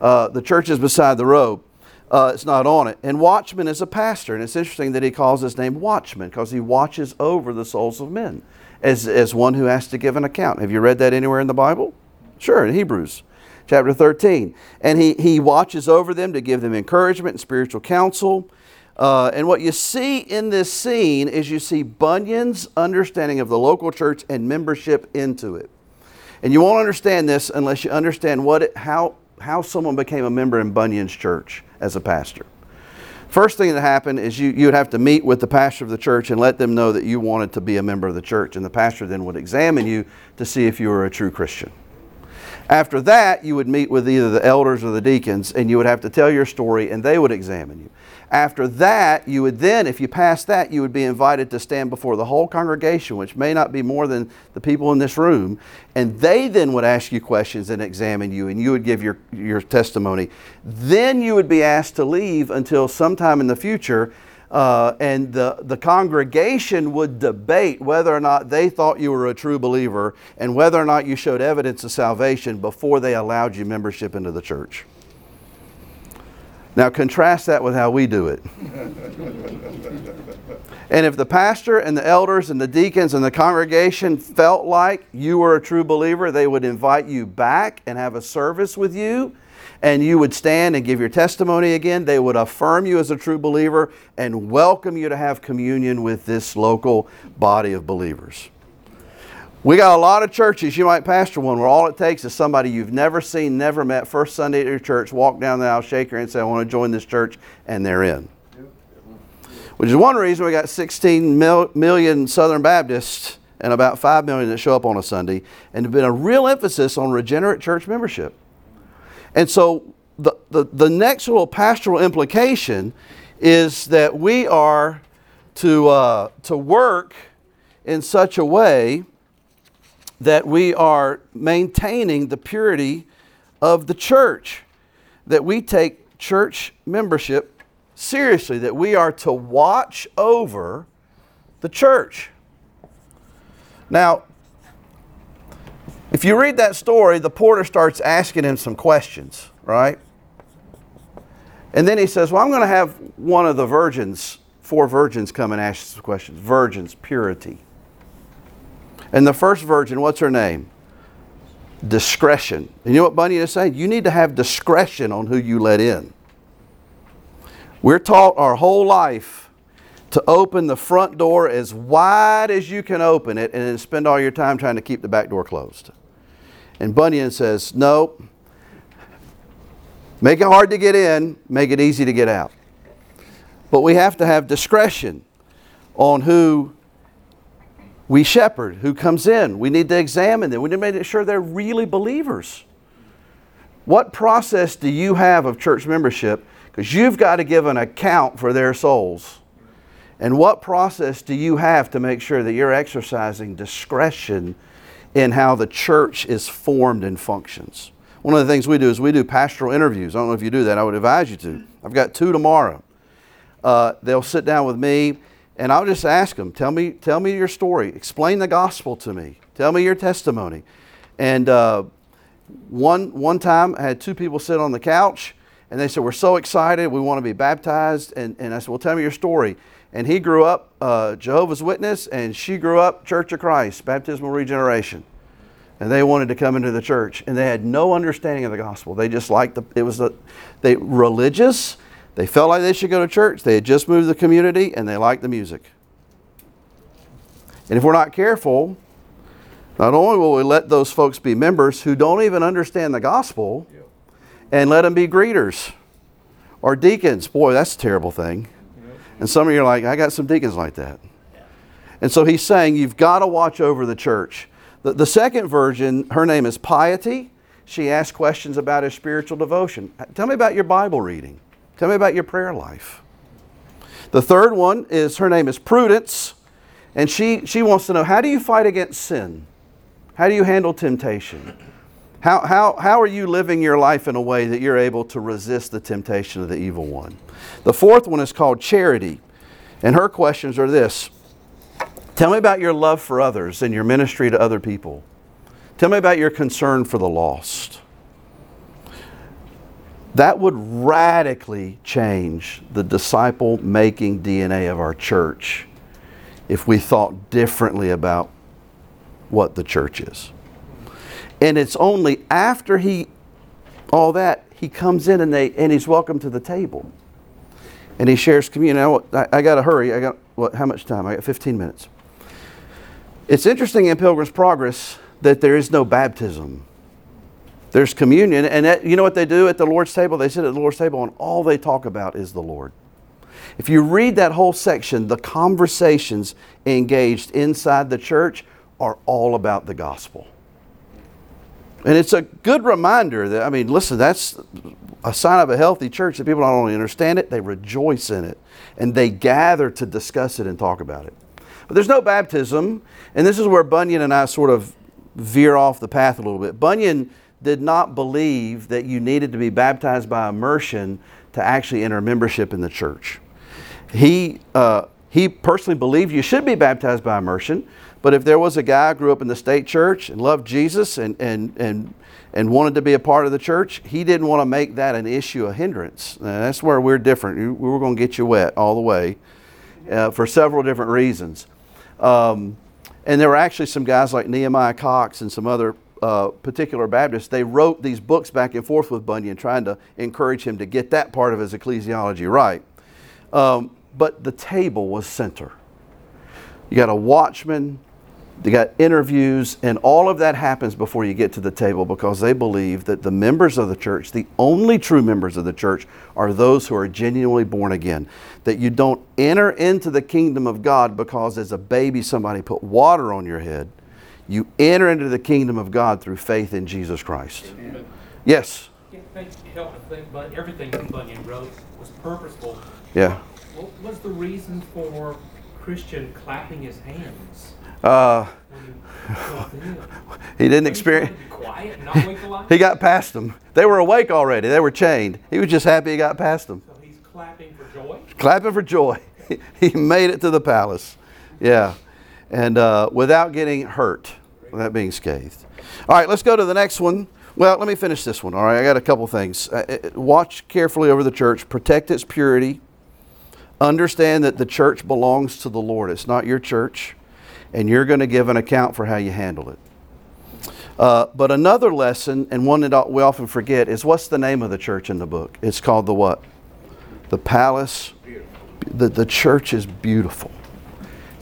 A: Uh, the church is beside the road. Uh, it's not on it. And Watchman is a pastor. And it's interesting that he calls his name Watchman because he watches over the souls of men as, as one who has to give an account. Have you read that anywhere in the Bible? Sure, in Hebrews chapter 13. And he, he watches over them to give them encouragement and spiritual counsel. Uh, and what you see in this scene is you see Bunyan's understanding of the local church and membership into it. And you won't understand this unless you understand what it, how, how someone became a member in Bunyan's church as a pastor. First thing that happened is you, you would have to meet with the pastor of the church and let them know that you wanted to be a member of the church. And the pastor then would examine you to see if you were a true Christian. After that, you would meet with either the elders or the deacons, and you would have to tell your story, and they would examine you. After that, you would then, if you passed that, you would be invited to stand before the whole congregation, which may not be more than the people in this room, and they then would ask you questions and examine you, and you would give your, your testimony. Then you would be asked to leave until sometime in the future uh, and the, the congregation would debate whether or not they thought you were a true believer and whether or not you showed evidence of salvation before they allowed you membership into the church. Now, contrast that with how we do it. and if the pastor and the elders and the deacons and the congregation felt like you were a true believer, they would invite you back and have a service with you and you would stand and give your testimony again, they would affirm you as a true believer and welcome you to have communion with this local body of believers. We got a lot of churches, you might pastor one, where all it takes is somebody you've never seen, never met, first Sunday at your church, walk down the aisle, shake your hand, say, I want to join this church, and they're in. Which is one reason we got 16 mil- million Southern Baptists and about 5 million that show up on a Sunday, and there's been a real emphasis on regenerate church membership. And so the, the, the next little pastoral implication is that we are to, uh, to work in such a way that we are maintaining the purity of the church, that we take church membership seriously, that we are to watch over the church. Now, if you read that story, the porter starts asking him some questions, right? And then he says, Well, I'm going to have one of the virgins, four virgins, come and ask some questions. Virgins, purity. And the first virgin, what's her name? Discretion. And you know what Bunyan is saying? You need to have discretion on who you let in. We're taught our whole life to open the front door as wide as you can open it and then spend all your time trying to keep the back door closed. And Bunyan says, no, make it hard to get in, make it easy to get out. But we have to have discretion on who we shepherd, who comes in. We need to examine them. We need to make sure they're really believers. What process do you have of church membership? Because you've got to give an account for their souls. And what process do you have to make sure that you're exercising discretion in how the church is formed and functions. One of the things we do is we do pastoral interviews. I don't know if you do that. I would advise you to. I've got two tomorrow. Uh, they'll sit down with me, and I'll just ask them, "Tell me, tell me your story. Explain the gospel to me. Tell me your testimony." And uh, one one time, I had two people sit on the couch, and they said, "We're so excited. We want to be baptized." And, and I said, "Well, tell me your story." and he grew up uh, Jehovah's Witness, and she grew up Church of Christ, baptismal regeneration. And they wanted to come into the church, and they had no understanding of the gospel. They just liked the it was the they religious. They felt like they should go to church. They had just moved to the community, and they liked the music. And if we're not careful, not only will we let those folks be members who don't even understand the gospel, and let them be greeters or deacons. Boy, that's a terrible thing. And some of you are like, I got some deacons like that. And so he's saying you've got to watch over the church. The, the second virgin, her name is Piety. She asks questions about his spiritual devotion. Tell me about your Bible reading. Tell me about your prayer life. The third one is her name is Prudence, and she, she wants to know how do you fight against sin? How do you handle temptation? How, how, how are you living your life in a way that you're able to resist the temptation of the evil one? The fourth one is called Charity, and her questions are this Tell me about your love for others and your ministry to other people. Tell me about your concern for the lost. That would radically change the disciple making DNA of our church if we thought differently about what the church is. And it's only after he, all that, he comes in and, they, and he's welcome to the table. And he shares communion. I, I got to hurry. I got, what, how much time? I got 15 minutes. It's interesting in Pilgrim's Progress that there is no baptism. There's communion, and that, you know what they do at the Lord's table? They sit at the Lord's table, and all they talk about is the Lord. If you read that whole section, the conversations engaged inside the church are all about the gospel. And it's a good reminder that, I mean, listen, that's a sign of a healthy church that people not only understand it, they rejoice in it. And they gather to discuss it and talk about it. But there's no baptism, and this is where Bunyan and I sort of veer off the path a little bit. Bunyan did not believe that you needed to be baptized by immersion to actually enter membership in the church. He, uh, he personally believed you should be baptized by immersion, but if there was a guy who grew up in the state church and loved Jesus and, and, and, and wanted to be a part of the church, he didn't want to make that an issue, a hindrance. Now, that's where we're different. We're going to get you wet all the way uh, for several different reasons. Um, and there were actually some guys like Nehemiah Cox and some other uh, particular Baptists. They wrote these books back and forth with Bunyan, trying to encourage him to get that part of his ecclesiology right. Um, but the table was center. You got a watchman, you got interviews, and all of that happens before you get to the table because they believe that the members of the church, the only true members of the church, are those who are genuinely born again. That you don't enter into the kingdom of God because as a baby somebody put water on your head. You enter into the kingdom of God through faith in Jesus Christ.
B: Amen.
A: Yes.
C: Help think, but everything Bunyan wrote was purposeful.
A: Yeah.
C: What was the reason for Christian clapping his hands?
A: Uh,
C: he felt the hymn?
A: he didn't experience.
C: trying to be quiet and not wake the light?
A: He got past them. They were awake already. They were chained. He was just happy he got past them.
C: So he's clapping for joy.
A: clapping for joy. he made it to the palace. Yeah. And uh, without getting hurt, without being scathed. All right, let's go to the next one. Well, let me finish this one. All right, I got a couple things. Uh, watch carefully over the church, protect its purity. Understand that the church belongs to the Lord. It's not your church, and you're going to give an account for how you handle it. Uh, but another lesson, and one that we often forget, is what's the name of the church in the book? It's called the what? The palace. The, the church is beautiful.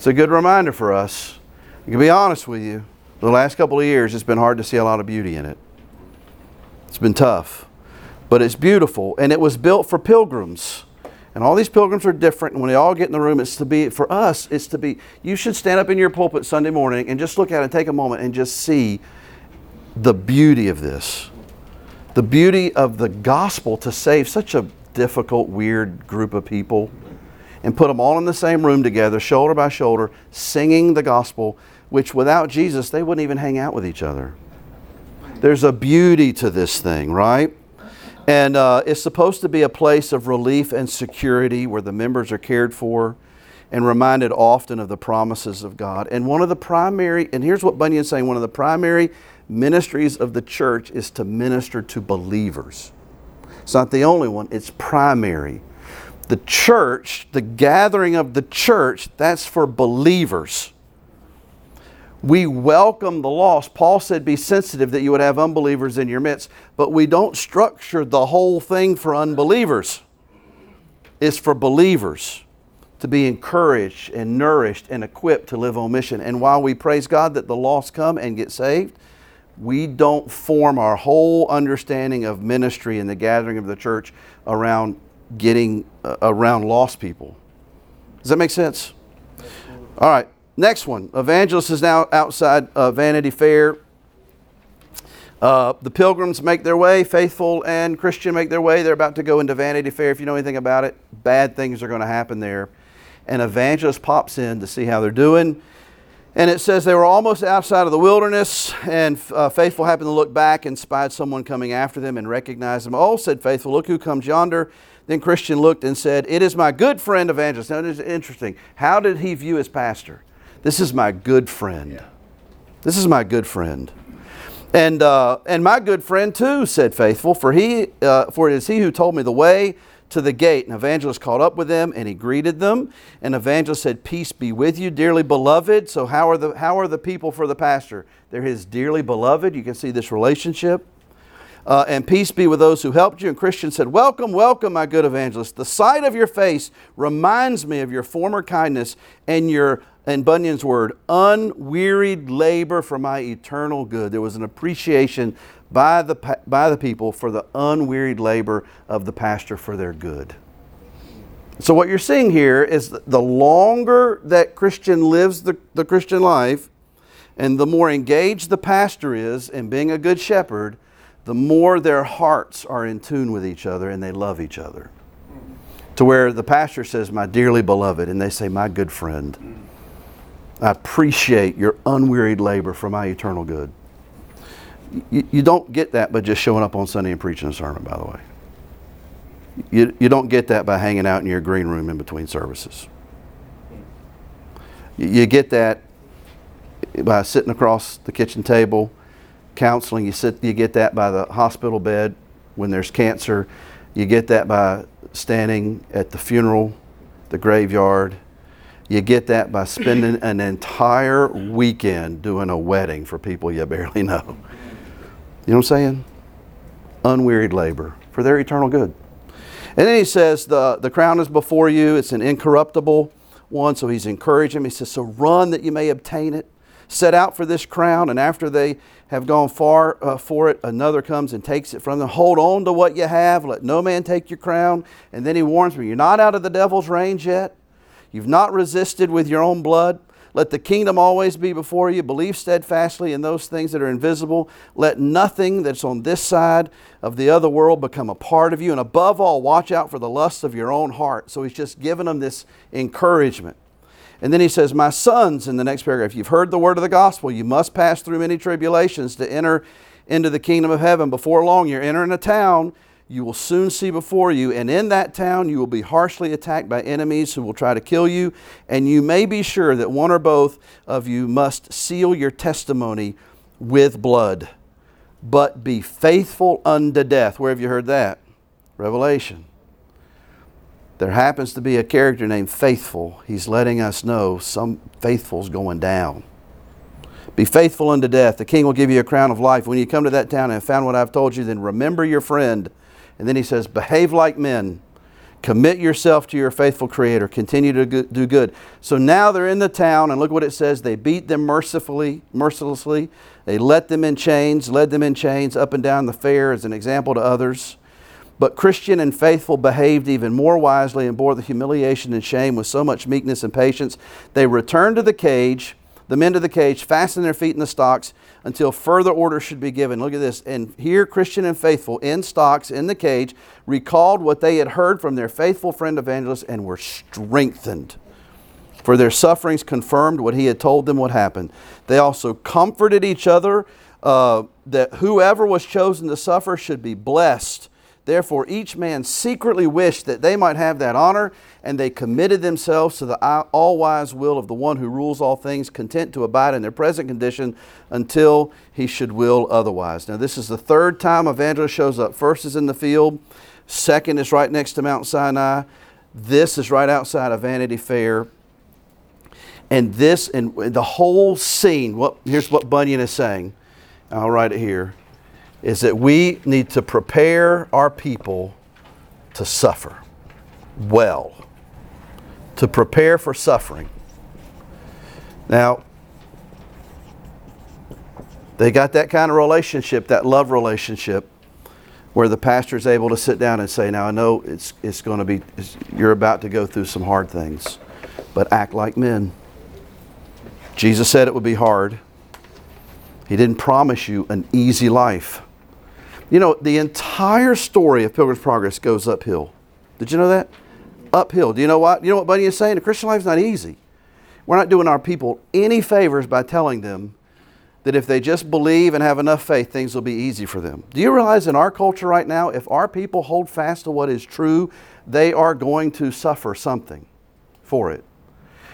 A: It's a good reminder for us. I can be honest with you, the last couple of years, it's been hard to see a lot of beauty in it. It's been tough, but it's beautiful, and it was built for pilgrims. And all these pilgrims are different. And when they all get in the room, it's to be, for us, it's to be, you should stand up in your pulpit Sunday morning and just look at it take a moment and just see the beauty of this. The beauty of the gospel to save such a difficult, weird group of people and put them all in the same room together, shoulder by shoulder, singing the gospel, which without Jesus, they wouldn't even hang out with each other. There's a beauty to this thing, right? And uh, it's supposed to be a place of relief and security where the members are cared for and reminded often of the promises of God. And one of the primary, and here's what Bunyan's saying one of the primary ministries of the church is to minister to believers. It's not the only one, it's primary. The church, the gathering of the church, that's for believers. We welcome the lost. Paul said, Be sensitive that you would have unbelievers in your midst, but we don't structure the whole thing for unbelievers. It's for believers to be encouraged and nourished and equipped to live on mission. And while we praise God that the lost come and get saved, we don't form our whole understanding of ministry and the gathering of the church around getting uh, around lost people. Does that make sense? All right. Next one. Evangelist is now outside uh, Vanity Fair. Uh, the pilgrims make their way, faithful and Christian make their way. They're about to go into Vanity Fair. If you know anything about it, bad things are going to happen there. An evangelist pops in to see how they're doing. And it says they were almost outside of the wilderness, and uh, Faithful happened to look back and spied someone coming after them and recognized them. Oh, said Faithful, look who comes yonder. Then Christian looked and said, It is my good friend evangelist. Now, it is interesting. How did he view his pastor? This is my good friend. This is my good friend. And, uh, and my good friend too, said Faithful, for, he, uh, for it is he who told me the way to the gate. And evangelist caught up with them and he greeted them. And evangelist said, Peace be with you, dearly beloved. So, how are the, how are the people for the pastor? They're his dearly beloved. You can see this relationship. Uh, and peace be with those who helped you. And Christian said, Welcome, welcome, my good evangelist. The sight of your face reminds me of your former kindness and your and Bunyan's word, unwearied labor for my eternal good. There was an appreciation by the, by the people for the unwearied labor of the pastor for their good. So, what you're seeing here is the longer that Christian lives the, the Christian life, and the more engaged the pastor is in being a good shepherd, the more their hearts are in tune with each other and they love each other. To where the pastor says, My dearly beloved, and they say, My good friend. I appreciate your unwearied labor for my eternal good. You, you don't get that by just showing up on Sunday and preaching a sermon, by the way. You, you don't get that by hanging out in your green room in between services. You, you get that by sitting across the kitchen table, counseling. You, sit, you get that by the hospital bed when there's cancer. You get that by standing at the funeral, the graveyard you get that by spending an entire weekend doing a wedding for people you barely know. You know what I'm saying? Unwearied labor for their eternal good. And then he says, the, the crown is before you, it's an incorruptible one. So he's encouraging him. He says, So run that you may obtain it. Set out for this crown, and after they have gone far uh, for it, another comes and takes it from them. Hold on to what you have. Let no man take your crown. And then he warns me, You're not out of the devil's range yet. You've not resisted with your own blood. Let the kingdom always be before you. Believe steadfastly in those things that are invisible. Let nothing that's on this side of the other world become a part of you. And above all, watch out for the lusts of your own heart. So he's just giving them this encouragement. And then he says, My sons, in the next paragraph, you've heard the word of the gospel. You must pass through many tribulations to enter into the kingdom of heaven. Before long, you're entering a town you will soon see before you, and in that town you will be harshly attacked by enemies who will try to kill you, and you may be sure that one or both of you must seal your testimony with blood. But be faithful unto death. Where have you heard that? Revelation. There happens to be a character named Faithful. He's letting us know some faithful's going down. Be faithful unto death. The king will give you a crown of life. When you come to that town and have found what I've told you, then remember your friend and then he says, Behave like men. Commit yourself to your faithful Creator. Continue to do good. So now they're in the town, and look what it says. They beat them mercifully, mercilessly. They let them in chains, led them in chains up and down the fair as an example to others. But Christian and faithful behaved even more wisely and bore the humiliation and shame with so much meekness and patience. They returned to the cage the men to the cage, fastened their feet in the stocks until further order should be given. Look at this. And here, Christian and faithful in stocks in the cage recalled what they had heard from their faithful friend evangelist and were strengthened. For their sufferings confirmed what he had told them would happen. They also comforted each other uh, that whoever was chosen to suffer should be blessed Therefore, each man secretly wished that they might have that honor, and they committed themselves to the all wise will of the one who rules all things, content to abide in their present condition until he should will otherwise. Now, this is the third time evangelist shows up. First is in the field, second is right next to Mount Sinai, this is right outside of Vanity Fair. And this, and the whole scene, what, here's what Bunyan is saying. I'll write it here is that we need to prepare our people to suffer well, to prepare for suffering. Now, they got that kind of relationship, that love relationship, where the pastor is able to sit down and say, Now, I know it's, it's going to be, you're about to go through some hard things, but act like men. Jesus said it would be hard. He didn't promise you an easy life. You know, the entire story of Pilgrim's Progress goes uphill. Did you know that? Uphill. Do you know what? You know what Bunyan is saying? The Christian life is not easy. We're not doing our people any favors by telling them that if they just believe and have enough faith, things will be easy for them. Do you realize in our culture right now, if our people hold fast to what is true, they are going to suffer something for it?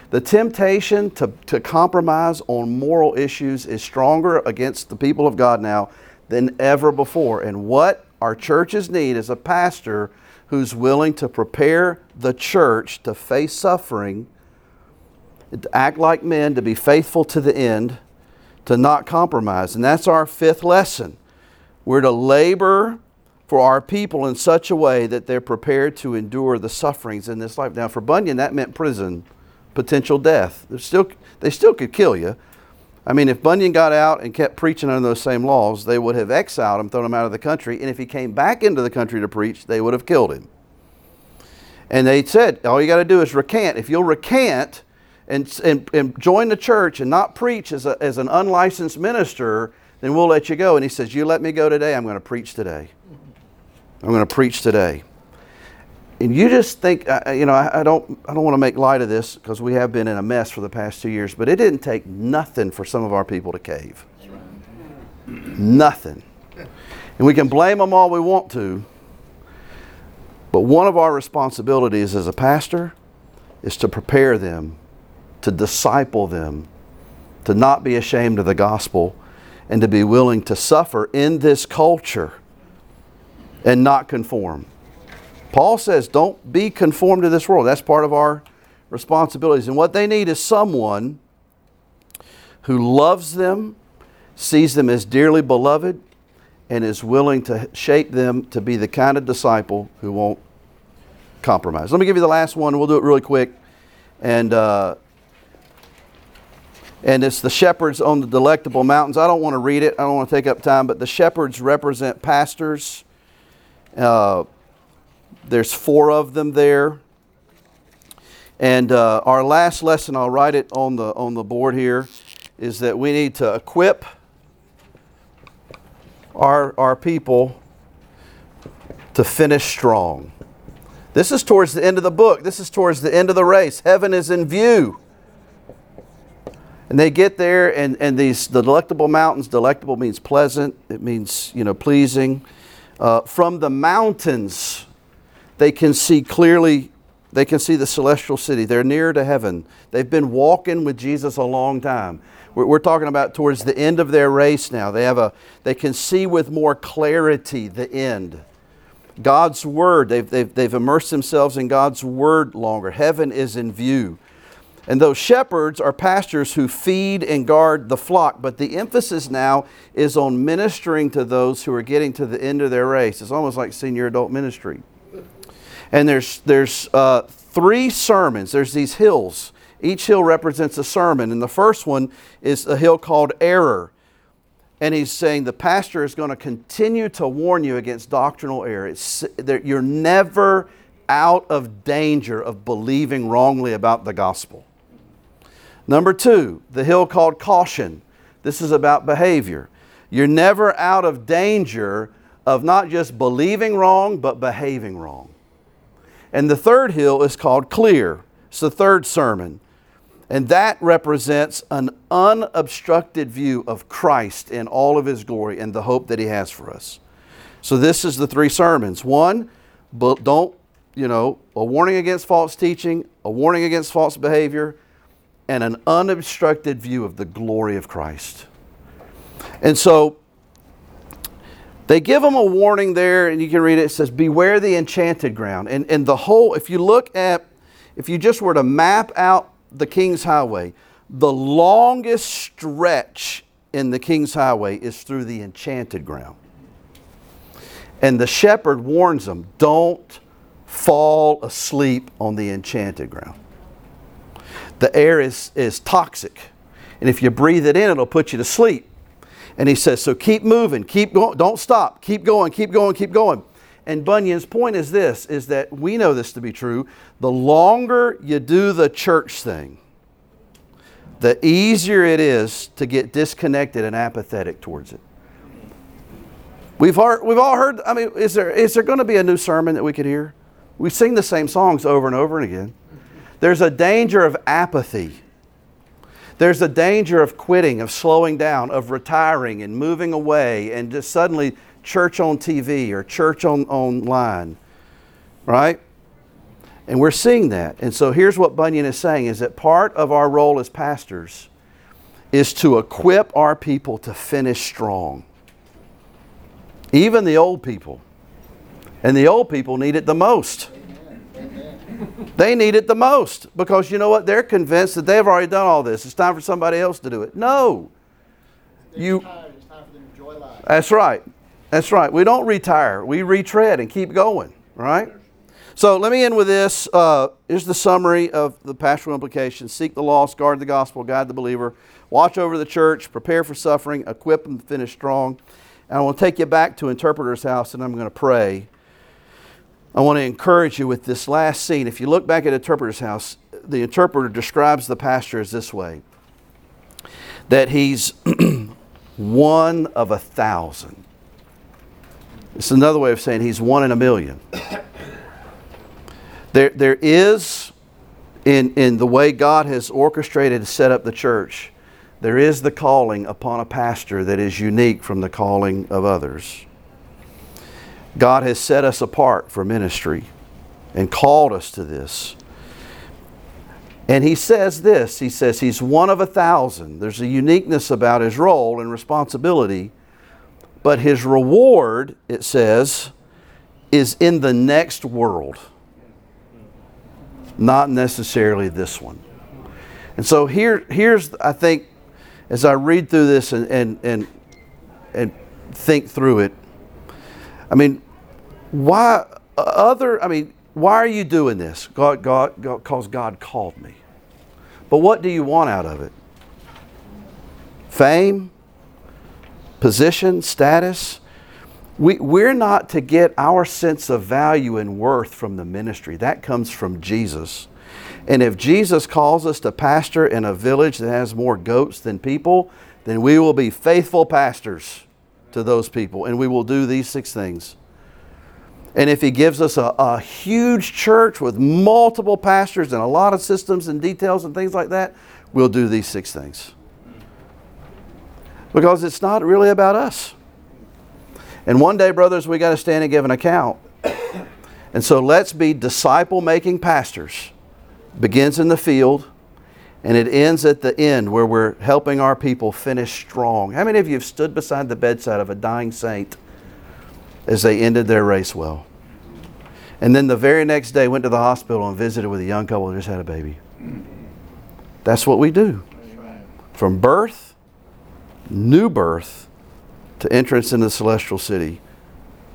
A: The temptation to, to compromise on moral issues is stronger against the people of God now than ever before. And what our churches need is a pastor who's willing to prepare the church to face suffering, to act like men, to be faithful to the end, to not compromise. And that's our fifth lesson. We're to labor for our people in such a way that they're prepared to endure the sufferings in this life. Now, for Bunyan, that meant prison potential death. They're still, they still could kill you. I mean, if Bunyan got out and kept preaching under those same laws, they would have exiled him, thrown him out of the country, and if he came back into the country to preach, they would have killed him. And they said, all you got to do is recant. If you'll recant and, and, and join the church and not preach as, a, as an unlicensed minister, then we'll let you go. And he says, You let me go today, I'm going to preach today. I'm going to preach today and you just think, you know, I, don't, I don't want to make light of this because we have been in a mess for the past two years, but it didn't take nothing for some of our people to cave. Nothing. And we can blame them all we want to, but one of our responsibilities as a pastor is to prepare them, to disciple them, to not be ashamed of the gospel, and to be willing to suffer in this culture and not conform. Paul says, don't be conformed to this world. That's part of our responsibilities. And what they need is someone who loves them, sees them as dearly beloved, and is willing to shape them to be the kind of disciple who won't compromise. Let me give you the last one. We'll do it really quick. And, uh, and it's the shepherds on the delectable mountains. I don't want to read it, I don't want to take up time, but the shepherds represent pastors. Uh, there's four of them there. And uh, our last lesson, I'll write it on the, on the board here, is that we need to equip our, our people to finish strong. This is towards the end of the book. This is towards the end of the race. Heaven is in view. And they get there, and, and these the delectable mountains, delectable means pleasant, it means, you know, pleasing. Uh, from the mountains, they can see clearly, they can see the celestial city. They're near to heaven. They've been walking with Jesus a long time. We're, we're talking about towards the end of their race now. They, have a, they can see with more clarity the end. God's Word, they've, they've, they've immersed themselves in God's Word longer. Heaven is in view. And those shepherds are pastors who feed and guard the flock, but the emphasis now is on ministering to those who are getting to the end of their race. It's almost like senior adult ministry. And there's, there's uh, three sermons. There's these hills. Each hill represents a sermon. And the first one is a hill called Error. And he's saying the pastor is going to continue to warn you against doctrinal error. It's, you're never out of danger of believing wrongly about the gospel. Number two, the hill called Caution. This is about behavior. You're never out of danger of not just believing wrong, but behaving wrong. And the third hill is called Clear. It's the third sermon. And that represents an unobstructed view of Christ in all of his glory and the hope that he has for us. So this is the three sermons. One, but don't, you know, a warning against false teaching, a warning against false behavior, and an unobstructed view of the glory of Christ. And so they give them a warning there, and you can read it. It says, Beware the enchanted ground. And, and the whole, if you look at, if you just were to map out the King's Highway, the longest stretch in the King's Highway is through the enchanted ground. And the shepherd warns them don't fall asleep on the enchanted ground. The air is, is toxic. And if you breathe it in, it'll put you to sleep. And he says, so keep moving, keep going, don't stop, keep going, keep going, keep going. And Bunyan's point is this is that we know this to be true. The longer you do the church thing, the easier it is to get disconnected and apathetic towards it. We've, heard, we've all heard, I mean, is there, is there going to be a new sermon that we could hear? We sing the same songs over and over and again. There's a danger of apathy. There's a danger of quitting, of slowing down, of retiring and moving away and just suddenly church on TV or church on, online, right? And we're seeing that. And so here's what Bunyan is saying is that part of our role as pastors is to equip our people to finish strong. Even the old people. And the old people need it the most. They need it the most because you know what? They're convinced that they've already done all this. It's time for somebody else to do it. No.
D: They're
A: You-.
D: It's time for them to enjoy life.
A: That's right. That's right. We don't retire. We retread and keep going, right? So let me end with this. Uh, here's the summary of the pastoral implications seek the lost, guard the gospel, guide the believer, watch over the church, prepare for suffering, equip and finish strong. And I to take you back to Interpreter's House and I'm going to pray. I want to encourage you with this last scene. If you look back at Interpreter's House, the interpreter describes the pastor as this way that he's one of a thousand. It's another way of saying he's one in a million. There, there is, in, in the way God has orchestrated to set up the church, there is the calling upon a pastor that is unique from the calling of others. God has set us apart for ministry and called us to this. And he says this He says he's one of a thousand. There's a uniqueness about his role and responsibility, but his reward, it says, is in the next world, not necessarily this one. And so here, here's, I think, as I read through this and, and, and, and think through it, I mean, why uh, other, I mean, why are you doing this? God, God, because God called me. But what do you want out of it? Fame? Position? Status? We, we're not to get our sense of value and worth from the ministry. That comes from Jesus. And if Jesus calls us to pastor in a village that has more goats than people, then we will be faithful pastors to those people and we will do these six things. And if he gives us a, a huge church with multiple pastors and a lot of systems and details and things like that, we'll do these six things. Because it's not really about us. And one day, brothers, we got to stand and give an account. And so let's be disciple making pastors. Begins in the field and it ends at the end where we're helping our people finish strong. How many of you have stood beside the bedside of a dying saint as they ended their race well? And then the very next day went to the hospital and visited with a young couple who just had a baby. That's what we do. From birth, new birth, to entrance into the celestial city,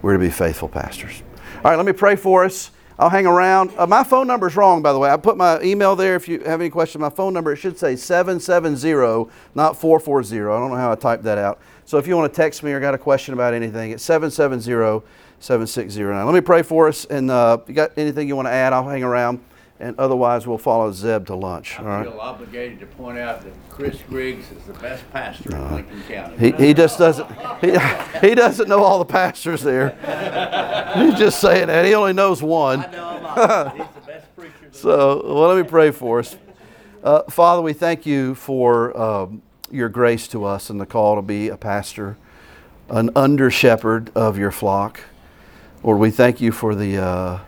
A: we're to be faithful pastors. All right, let me pray for us. I'll hang around. Uh, my phone number is wrong, by the way. I put my email there if you have any questions. My phone number, it should say 770, not 440. I don't know how I typed that out. So if you want to text me or got a question about anything, it's 770 7609. Let me pray for us. And uh, if you got anything you want to add, I'll hang around. And otherwise, we'll follow Zeb to lunch. All
B: I
A: right?
B: feel obligated to point out that Chris Griggs is the best pastor in Lincoln County.
A: He, he just doesn't he, he doesn't know all the pastors there. He's just saying that. He only knows one.
B: I know. He's the best preacher.
A: So, well, let me pray for us. Uh, Father, we thank you for um, your grace to us and the call to be a pastor, an under shepherd of your flock. Lord, we thank you for the, uh,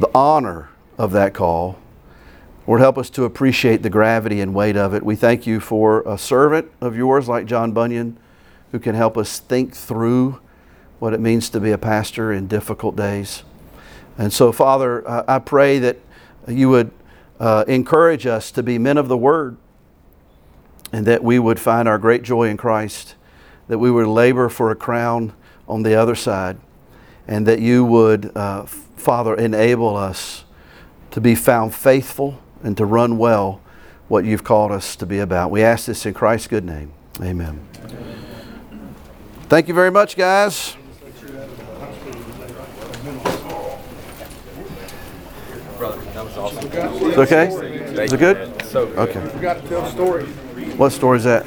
A: the honor of that call. Lord, help us to appreciate the gravity and weight of it. We thank you for a servant of yours like John Bunyan who can help us think through what it means to be a pastor in difficult days. And so, Father, I pray that you would uh, encourage us to be men of the Word and that we would find our great joy in Christ, that we would labor for a crown on the other side, and that you would, uh, Father, enable us to be found faithful and to run well what you've called us to be about. We ask this in Christ's good name. Amen. Thank you very much, guys.
E: Brother, that was awesome.
A: It's okay? Is it good?
D: So
A: Okay.
D: we got to tell a story.
A: What story is that?